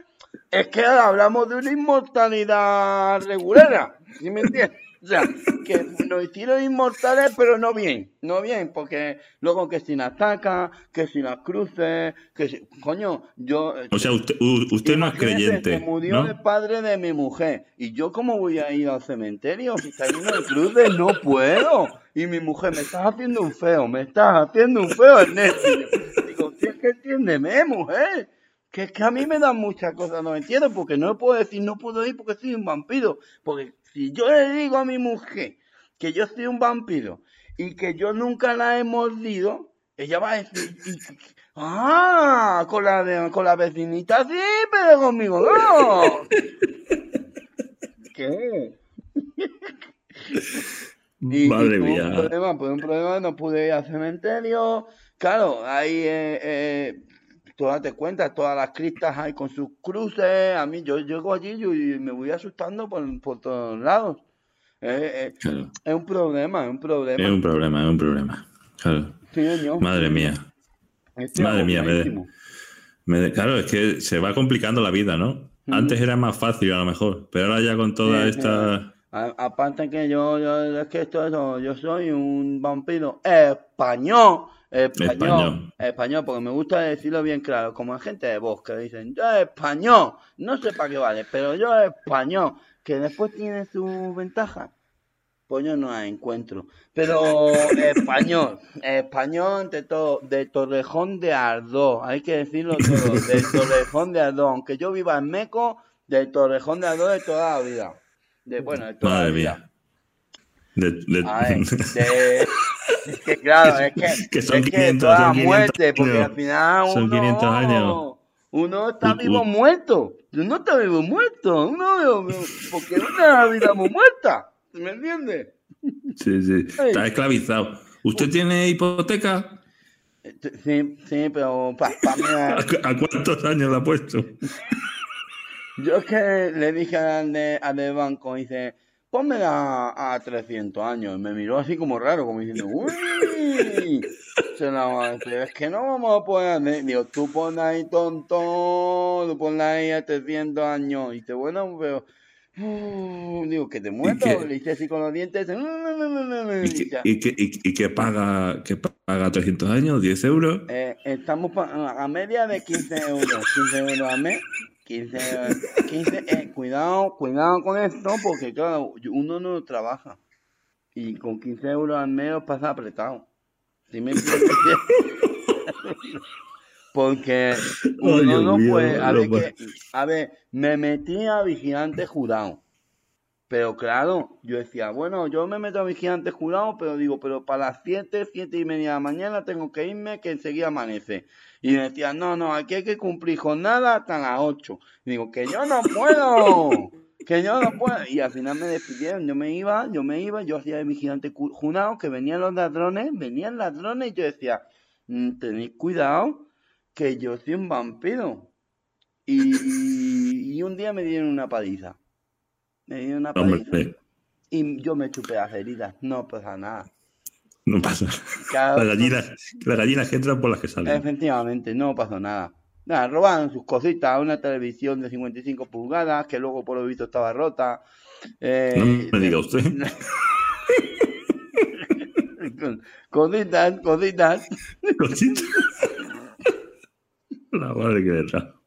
es que ahora hablamos de una inmortalidad regulera, ¿sí me entiendes? O sea, que nos hicieron inmortales, pero no bien, no bien, porque luego que si las ataca, que si las cruces, que si... Coño, yo... O sea, usted, usted no es creyente, Se murió el ¿no? padre de mi mujer. ¿Y yo cómo voy a ir al cementerio? Si está lleno de cruces, no puedo. Y mi mujer, me estás haciendo un feo, me estás haciendo un feo, Ernesto. Digo, si es que entiéndeme, mujer. Que es que a mí me dan muchas cosas, no entiendo, porque no puedo decir no puedo ir porque soy un vampiro. Porque si yo le digo a mi mujer que yo soy un vampiro y que yo nunca la he mordido, ella va a decir, ah, con la, con la vecinita sí, pero conmigo no. *laughs* ¿Qué? *laughs* y, Madre mía. Un problema, pues un problema, no pude ir al cementerio. Claro, ahí, eh, eh, tú date cuenta, todas las cristas hay con sus cruces. A mí, yo llego allí y me voy asustando por, por todos lados. Eh, eh, Claro. es un problema, es un problema. Es un problema, es un problema. Claro. Sí, señor. Madre mía. Madre mía, me, me- claro, es que se va complicando la vida, ¿no? Antes era más fácil a lo mejor, pero ahora ya con toda Sí, esta... Aparte que yo, yo, es que esto, yo soy un vampiro español, español, Español. español, porque me gusta decirlo bien claro, como hay gente de voz que dicen, yo español, no sé para qué vale, pero yo español, que después tiene su ventaja, pues yo no la encuentro. Pero *laughs* español, español ante todo, de Torrejón de Ardó, hay que decirlo todo, de *laughs* Torrejón de Ardó, aunque yo viva en Meco, de Torrejón de Ardó de toda la vida. De, bueno, de toda Madre la vida. mía. De- de- A ver, *laughs* de- es que claro, *laughs* es que, Que son es que 500, toda son la 500 muerte, porque años. al final uno, Son 500 años. uno está vivo u- muerto, uno está vivo muerto, uno, porque una vida muy muerta, ¿me entiendes? Sí, sí. Está esclavizado. ¿Usted tiene hipoteca? Sí, sí, pero pa, pa mí, *laughs* ¿A, cu- a cuántos años la ha puesto? yo es que le dije al, de, al del banco, dice, pónmela a 300 años, y me miró así como raro, como diciendo, *laughs* uy, se la a hacer, es que no vamos a poder, hacer". digo, tú pon ahí tonto, tú pon ahí a 300 años, y dice, bueno, pero, uh, digo, que te muerto, le hice así con los dientes, "Mm, ¿Y y y qué paga, qué paga 300 años? ¿10 euros? Eh, estamos a media de 15 euros, 15 euros al mes. 15, 15 eh, cuidado, cuidado con esto, porque claro, uno no trabaja. Y con 15 euros al mes pasa apretado. ¿Sí me *laughs* porque uno Dios no mío, puede. A ver, que, a ver, me metí a vigilante jurado. Pero claro, yo decía, bueno, yo me meto a vigilante jurado, pero digo, pero para las 7, 7 y media de la mañana tengo que irme, que enseguida amanece. Y me decían, no, no, aquí hay que cumplir jornada hasta las 8. Y digo, que yo no puedo, que yo no puedo. Y al final me despidieron, yo me iba, yo me iba, yo hacía de vigilante jurado, que venían los ladrones, venían ladrones, y yo decía, "Mm, tened cuidado, que yo soy un vampiro. Y, y un día me dieron una paliza. Me una. Hombre, Y yo me chupé las heridas, no pasa nada. no pasa. Cada- Las gallinas, las gallinas que entran por las que salen. Efectivamente, no pasó nada. Nada, robaron sus cositas, una televisión de 55 pulgadas que luego por lo visto estaba rota. Eh, No me diga usted. *laughs* cositas, cositas. Cosita. La madre que trajo.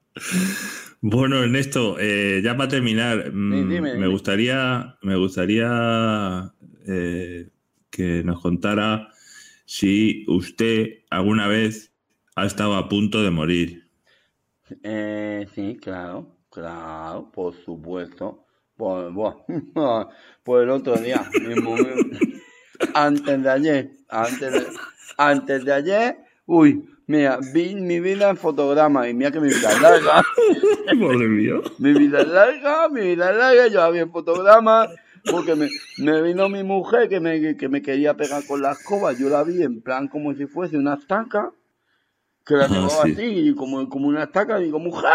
Bueno, Ernesto, eh, ya para terminar, mm, Sí, dime, me gustaría, me gustaría eh, que nos contara si usted alguna vez ha estado a punto de morir. Eh, sí, claro, claro, por supuesto. *laughs* Por, el otro día, mismo, *laughs* antes de ayer, antes de, antes de ayer, uy, mira, vi mi vida en fotograma y mira que mi vida es larga, *laughs* Madre mía. mi vida es larga, mi vida es larga, yo la vi en fotograma, porque me, me vino mi mujer que me, que me quería pegar con la escoba, yo la vi en plan como si fuese una estaca, que la llevaba sí. así, como, como una estaca, digo, mujer,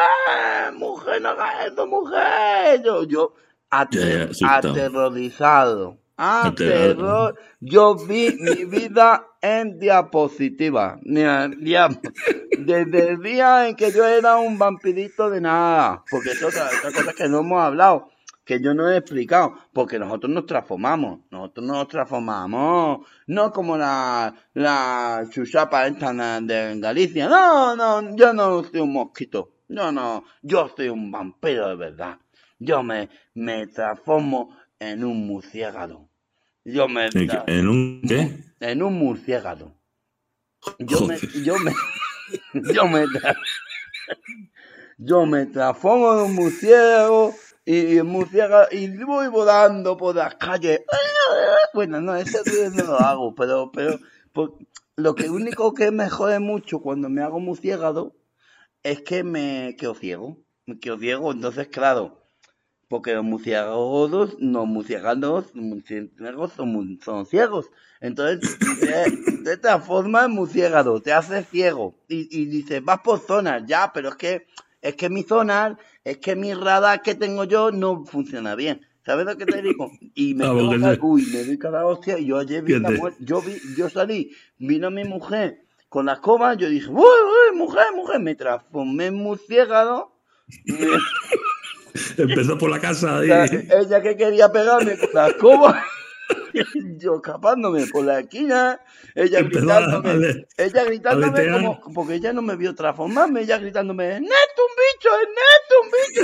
mujer, no hagas esto, mujer. Yo, yo ater- aterrorizado. Aterrado. Aterror. Yo vi mi vida en diapositiva. Mira, Desde el día en que yo era un vampirito de nada. Porque es otra, otra cosa que no hemos hablado. Que yo no he explicado. Porque nosotros nos transformamos. Nosotros nos transformamos. No como la, la chuchapa esta de Galicia. No, no, yo no soy un mosquito. No, no, yo soy un vampiro de verdad. Yo me, me transformo en un murciélago. Yo me ¿En, un qué? en un murciélago. Yo me, yo me, *laughs* yo me, tra- yo me transformo en un murciélago y, y murciélago y voy volando por las calles. *laughs* Bueno, no, eso no lo hago, pero, pero por- lo que único que me jode mucho cuando me hago murciélago es que me quedo ciego. Me quedo ciego, entonces, claro, porque los murciélagos, los murciélagos, murciélagos son, son ciegos. Entonces, te, te transformas en murciélago, te haces ciego. Y, y dices, vas por zonas, ya, pero es que, es que mi zona, es que mi radar que tengo yo no funciona bien. ¿Sabes lo que te digo? Y me, que ca- sí. uy, me doy cada hostia. Y yo ayer vi la te- muerte, yo vi, yo salí, vino mi mujer con la escoba, yo dije, uy, uy, mujer, mujer, me transformé en murciélago. Empezó por la casa y... ella que quería pegarme con la escoba, *laughs* yo escapándome por la esquina, ella Empezó gritándome, a ella gritándome como, porque ella no me vio transformarme, ella gritándome, ¡Neto, un bicho, es neto, un bicho!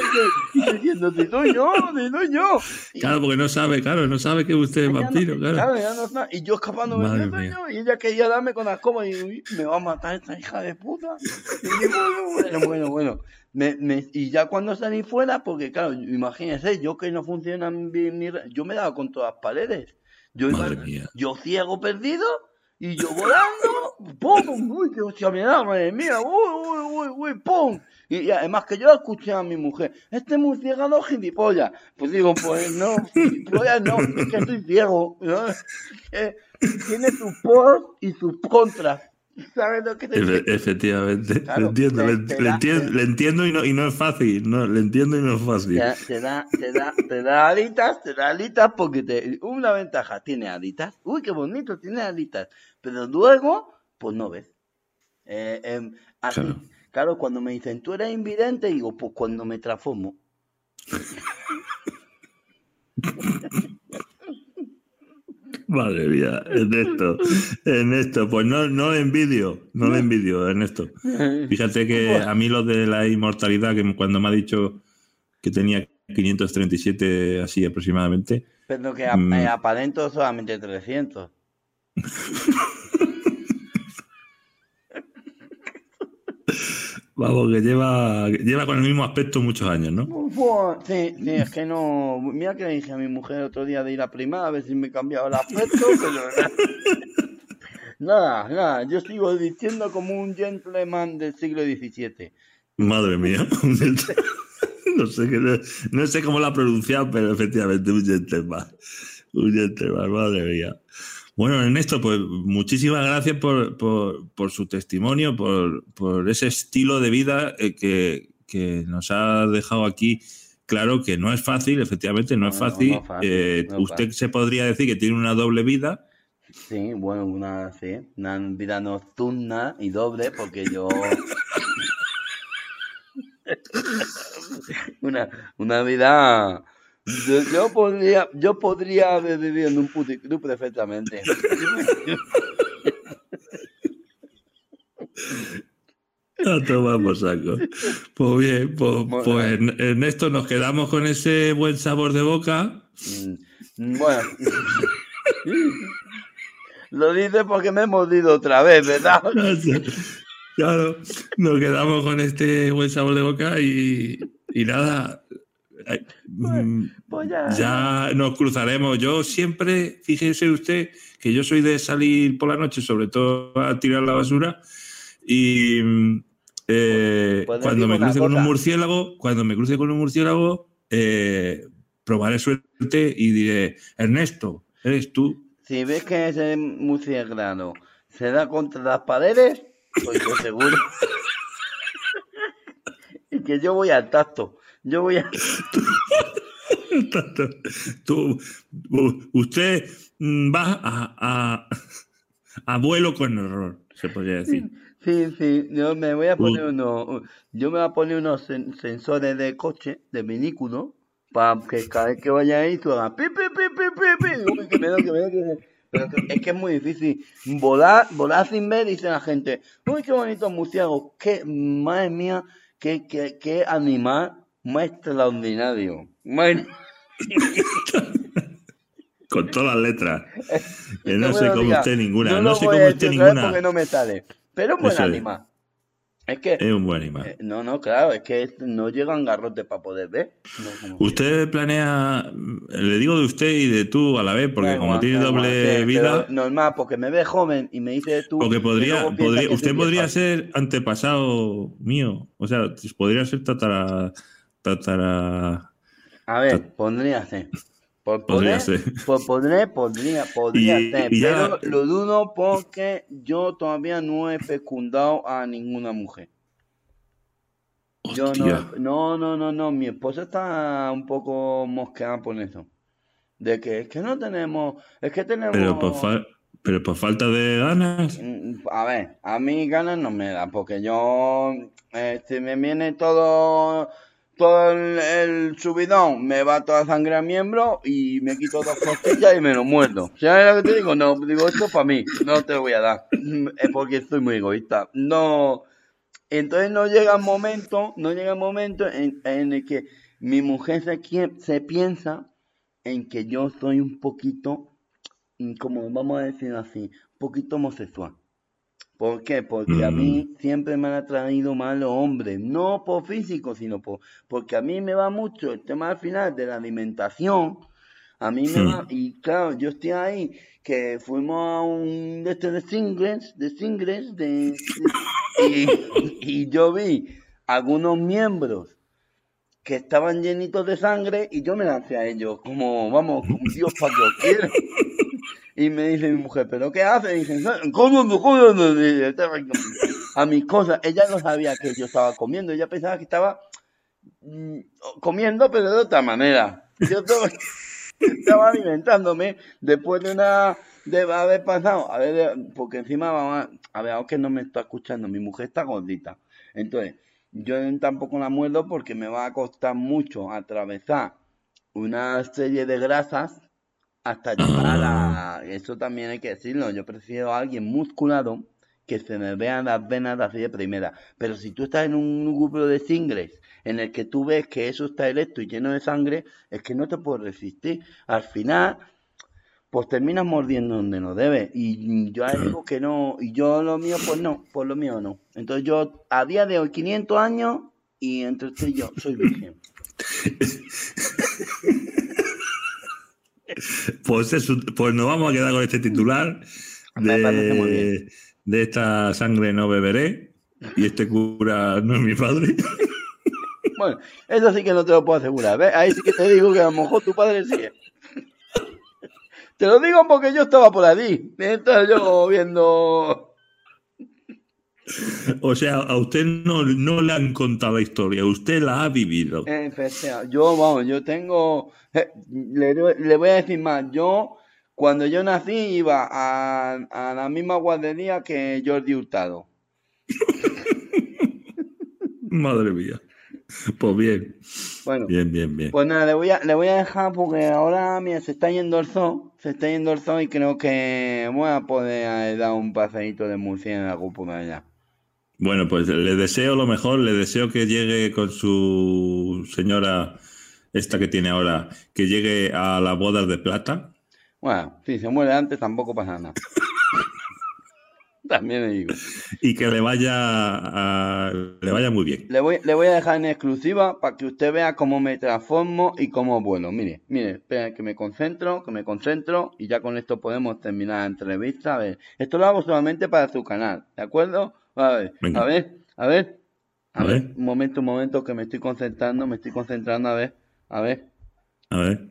Y diciendo, si soy yo, si soy yo. Y Claro, porque no sabe, claro, no sabe que usted es ella no- vampiro, claro. ella no sabe, y yo escapándome, Madre "Yo soy mía. yo", y ella quería darme con la escoba, y uy, me va a matar esta hija de puta. Y bueno, bueno, bueno. Me, me- y ya cuando salí fuera, porque claro, imagínense, yo que no funciona bien mi... Yo me daba con todas las paredes. Yo, iba- yo ciego perdido, y yo volando, ¡pum! ¡Uy, qué hostia me da, madre mía! ¡Uy, uy, uy, uy! ¡Pum! Y, y además que yo escuché a mi mujer, este murciélago gilipollas. Pues digo, pues no, gilipollas no, es que estoy ciego. ¿no? Es que tiene sus pros y sus contras. ¿Sabes lo que te? Efe- efectivamente, Claro, le entiendo, te- le, te le da- entien- te- le entiendo y no, y no es fácil, no, le entiendo y no es fácil. Te, te da, te da, te da alitas, te da alitas porque te, una ventaja, tiene alitas. Uy, qué bonito, tiene alitas. Pero luego, pues no ves. Eh, em, así, Claro. Claro. cuando me dicen, tú eres invidente, digo, pues cuando me transformo. *laughs* Madre mía, en esto, en esto, pues no, no le envidio, no le envidio en esto. Fíjate que a mí lo de la inmortalidad, que cuando me ha dicho que tenía 537 así aproximadamente, Pero que ap- Mm. eh, aparento solamente 300. *laughs* vamos, que lleva, lleva con el mismo aspecto muchos años, ¿no? Sí, sí, es que no. Mira que le dije a mi mujer otro día de ir a primar a ver si me cambiaba el aspecto, *laughs* pero. Nada, nada, yo sigo diciendo como un gentleman del siglo XVII. Madre mía. *laughs* no, sé qué, no sé cómo la ha pronunciado, pero efectivamente un gentleman. Un gentleman, madre mía. Bueno, Ernesto, pues muchísimas gracias por, por, por su testimonio, por, por ese estilo de vida eh, que, que nos ha dejado aquí. Claro que no es fácil, efectivamente, no es No, fácil. no es fácil, Eh, usted se podría decir que tiene una doble vida. Sí, bueno, una, sí, una vida nocturna y doble, porque yo. *laughs* *laughs* una, una vida. Yo, yo podría, yo podría haber vivido en un puticlub perfectamente. Tomar por saco. Pues bien, pues, Bueno. pues en, en esto nos quedamos con ese buen sabor de boca. Mm, Bueno. Lo dice porque me he mordido otra vez, ¿verdad? *laughs* Claro, nos quedamos con este buen sabor de boca y, y nada. Eh, Pues ya. Nos cruzaremos. Yo siempre, fíjese usted, que yo soy de salir por la noche, sobre todo a tirar la basura, y mm, eh, Pues cuando digo me cruce con un murciélago, cuando me cruce con un murciélago, eh, probaré suerte y diré, Ernesto, eres tú. Si ves que ese murciélago se da contra las paredes, pues yo seguro. y *laughs* *laughs* que yo voy al tacto. Yo voy a. *laughs* Tú, usted mm, va a, a, a vuelo con error, se podría decir. Sí, sí, yo me voy a poner Uh. unos. Yo me voy a poner unos sen- sensores de coche, de vehículo, para que cada vez que vaya ahí tú hagas pi, pi, pi, pi, pi. Pero es que es muy difícil. Volar, volar sin ver, dice la gente. Uy, qué bonito murciélago. Qué, madre mía, qué, qué, qué animal más extraordinario. Bueno, *laughs* Con todas las letras. *laughs* Que que no sé diga. usted ninguna. No sé a usted ninguna. porque no me sale. Pero un buen Eso es. animal. Es que. Es un buen animal. eh, no, no, claro, es que no llegan garrotes para poder ver. No, Usted planea, le digo de usted y de tú a la vez, porque como tiene doble vida, Normal, porque me ve joven y me dice tú. porque podría, podría usted podría ser antepasado mío, o sea, podría ser tatara, tatara, A ver, podría ser. Por Podría ser. Por podría, podría Y- ser. y ya- Pero lo dudo porque yo todavía no he fecundado a ninguna mujer. Yo no, no, no, no, no. Mi esposa está un poco mosqueada por eso. De que es que no tenemos, es que tenemos. pero por, fa- pero por falta de ganas, Mm, A ver, a mí ganas no me da, porque yo, este, me viene todo, todo el, subidón, me va toda sangre al miembro y me quito dos costillas y me lo muerdo. ¿Sabes lo que te digo? No, digo, esto para mí, no te lo voy a dar, *clears throat* es porque soy muy egoísta. No, entonces no llega el momento, no llega el momento en, en el que mi mujer se, se piensa en que yo soy un poquito, mm, como vamos a decir así, un poquito homosexual. ¿Por qué? Porque a mí siempre me han atraído más los hombres, no por físico, sino por, porque a mí me va mucho el tema al final de la alimentación. A mí me va, y claro, yo estoy ahí, que fuimos a un de este de singles, de singles, de, y, y yo vi algunos miembros que estaban llenitos de sangre y yo me lancé a ellos, como, vamos, como Dios para que quiera. Y me dice mi mujer, ¿pero qué hace? Y dice, ¿cómo me A mis cosas. Ella no sabía que yo estaba comiendo, ella pensaba que estaba mm, comiendo, pero de otra manera. Yo estaba, estaba alimentándome después de una de haber pasado, a ver, porque encima mamá, a ver, aunque no me está escuchando, mi mujer está gordita. Entonces, yo tampoco la muerdo porque me va a costar mucho atravesar una serie de grasas hasta *clears throat* llegar a. Eso también hay que decirlo. Yo prefiero a alguien musculado que se me vean las venas así de primera. Pero si tú estás en un grupo de singles en el que tú ves que eso está erecto y lleno de sangre, es que no te puedes resistir. Al final, pues terminas mordiendo donde no debes. Y yo digo que no. Y yo lo mío, pues no. Pues lo mío no. Entonces yo, a día de hoy, 500 años, y entre usted y yo, soy virgen. *laughs* pues, es pues nos vamos a quedar con este titular *laughs* de, de esta sangre no beberé y este cura no es mi padre. *laughs* Bueno, eso sí que no te lo puedo asegurar. ¿ves? Ahí sí que te digo que a lo mejor tu padre sí. *laughs* Te lo digo porque yo estaba por allí. Entonces yo viendo. O sea, a usted no, no le han contado la historia, usted la ha vivido. eh, festeja. Yo, vamos, yo tengo. eh, Le, le voy a decir más. Yo, cuando yo nací, iba a, a la misma guardería que Jordi Hurtado. *laughs* Madre mía. Pues bien, Bueno, bien, bien, bien. Pues nada, le voy a, le voy a dejar porque ahora, mira, se está yendo el sol, se está yendo el sol y creo que voy a poder eh, dar un paseíto de murciélago por allá. Bueno, pues le deseo lo mejor, le deseo que llegue con su señora, esta que tiene ahora, que llegue a las bodas de plata. Bueno, si se muere antes tampoco pasa nada. *laughs* También le digo. y que le vaya a- le vaya muy bien. Le voy, le voy a dejar en exclusiva para que usted vea cómo me transformo y cómo vuelo. Mire, mire, espera que me concentro, que me concentro y ya con esto podemos terminar la entrevista. A ver, esto lo hago solamente para su canal, ¿de acuerdo? A ver, Venga. a ver, a ver. A, A ver, ver. un momento, un momento que me estoy concentrando, me estoy concentrando, a ver, a ver. A ver.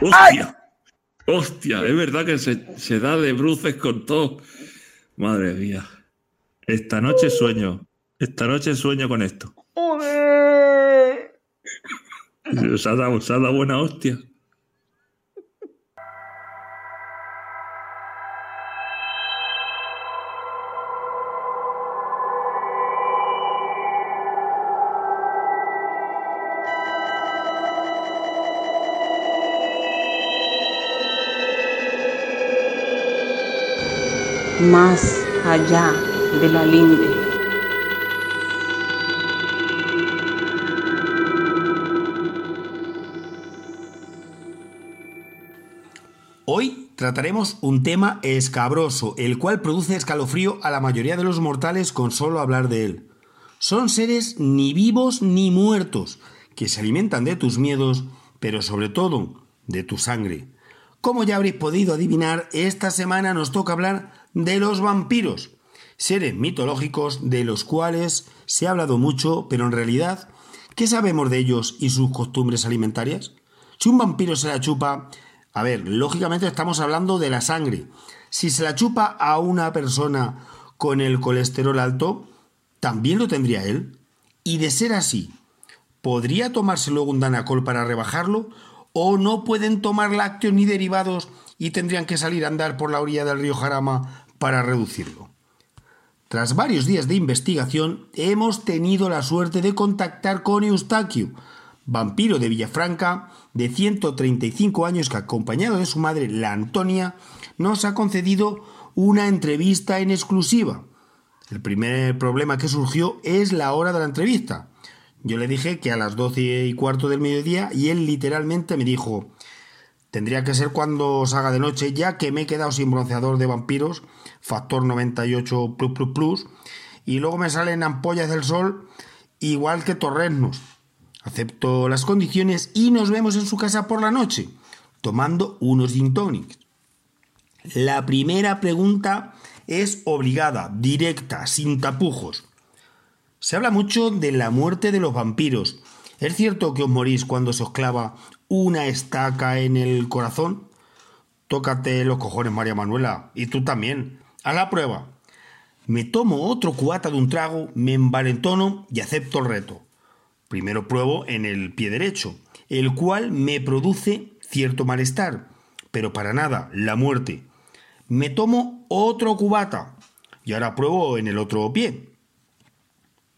¡Hostia! ¡Hostia! Es verdad que se, se da de bruces con todo. Madre mía. Esta noche sueño. Esta noche sueño con esto. ¡Joder! *laughs* Se ha dado, se ha dado buena hostia. Más allá de la linde. Hoy trataremos un tema escabroso, el cual produce escalofrío a la mayoría de los mortales con solo hablar de él. Son seres ni vivos ni muertos, que se alimentan de tus miedos, pero sobre todo de tu sangre. Como ya habréis podido adivinar, esta semana nos toca hablar de los vampiros, seres mitológicos de los cuales se ha hablado mucho, pero en realidad, ¿qué sabemos de ellos y sus costumbres alimentarias? Si un vampiro se la chupa, a ver, lógicamente estamos hablando de la sangre. Si se la chupa a una persona con el colesterol alto, también lo tendría él. Y de ser así, ¿podría tomarse luego un danacol para rebajarlo? ¿O no pueden tomar lácteos ni derivados y tendrían que salir a andar por la orilla del río Jarama para reducirlo? Tras varios días de investigación, hemos tenido la suerte de contactar con Eustaquio, vampiro de Villafranca, de 135 años que acompañado de su madre, la Antonia, nos ha concedido una entrevista en exclusiva. El primer problema que surgió es la hora de la entrevista. Yo le dije que a las doce y cuarto del mediodía y él literalmente me dijo tendría que ser cuando salga de noche ya que me he quedado sin bronceador de vampiros, factor 98 plus plus plus, y luego me salen ampollas del sol igual que torrenos. Acepto las condiciones y nos vemos en su casa por la noche, tomando unos gin tonics. La primera pregunta es obligada, directa, sin tapujos. Se habla mucho de la muerte de los vampiros. ¿Es cierto que os morís cuando se os clava una estaca en el corazón? Tócate los cojones, María Manuela. Y tú también. A la prueba. Me tomo otro cubata de un trago, me envalentono y acepto el reto. Primero pruebo en el pie derecho, el cual me produce cierto malestar, pero para nada la muerte. Me tomo otro cubata y ahora pruebo en el otro pie.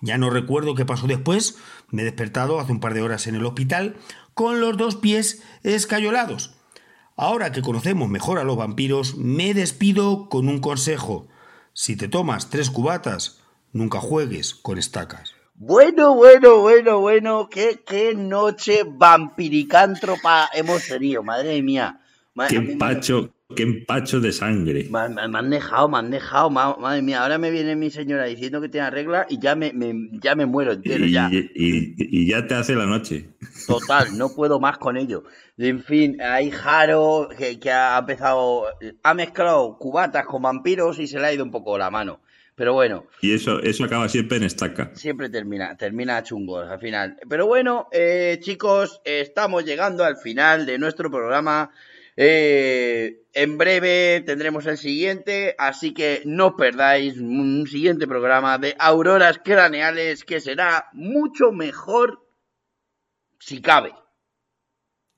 Ya no recuerdo qué pasó después, me he despertado hace un par de horas en el hospital con los dos pies escayolados. Ahora que conocemos mejor a los vampiros, me despido con un consejo. Si te tomas tres cubatas, nunca juegues con estacas. Bueno, bueno, bueno, bueno, qué, qué noche vampiricántropa hemos tenido, madre mía. qué empacho, qué empacho de sangre. Me, han dejado, me han dejado, madre mía. Ahora me viene mi señora diciendo que tiene regla y ya me, ya me muero entero. Y, ya. Y, ya te hace la noche. Total, no puedo más con ello. En fin, hay Jaro que, que ha empezado, ha mezclado cubatas con vampiros y se le ha ido un poco la mano. Pero bueno. Y eso, eso acaba siempre en estaca. Siempre termina, termina chungos al final. Pero bueno, eh, chicos, estamos llegando al final de nuestro programa. Eh, en breve tendremos el siguiente, así que no perdáis un siguiente programa de auroras craneales que será mucho mejor si cabe.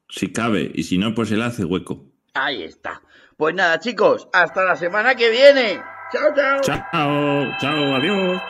Si cabe, y si no, pues se le hace hueco. Ahí está. Pues nada, chicos, hasta la semana que viene. Chao, chao. Chao, chao, adiós.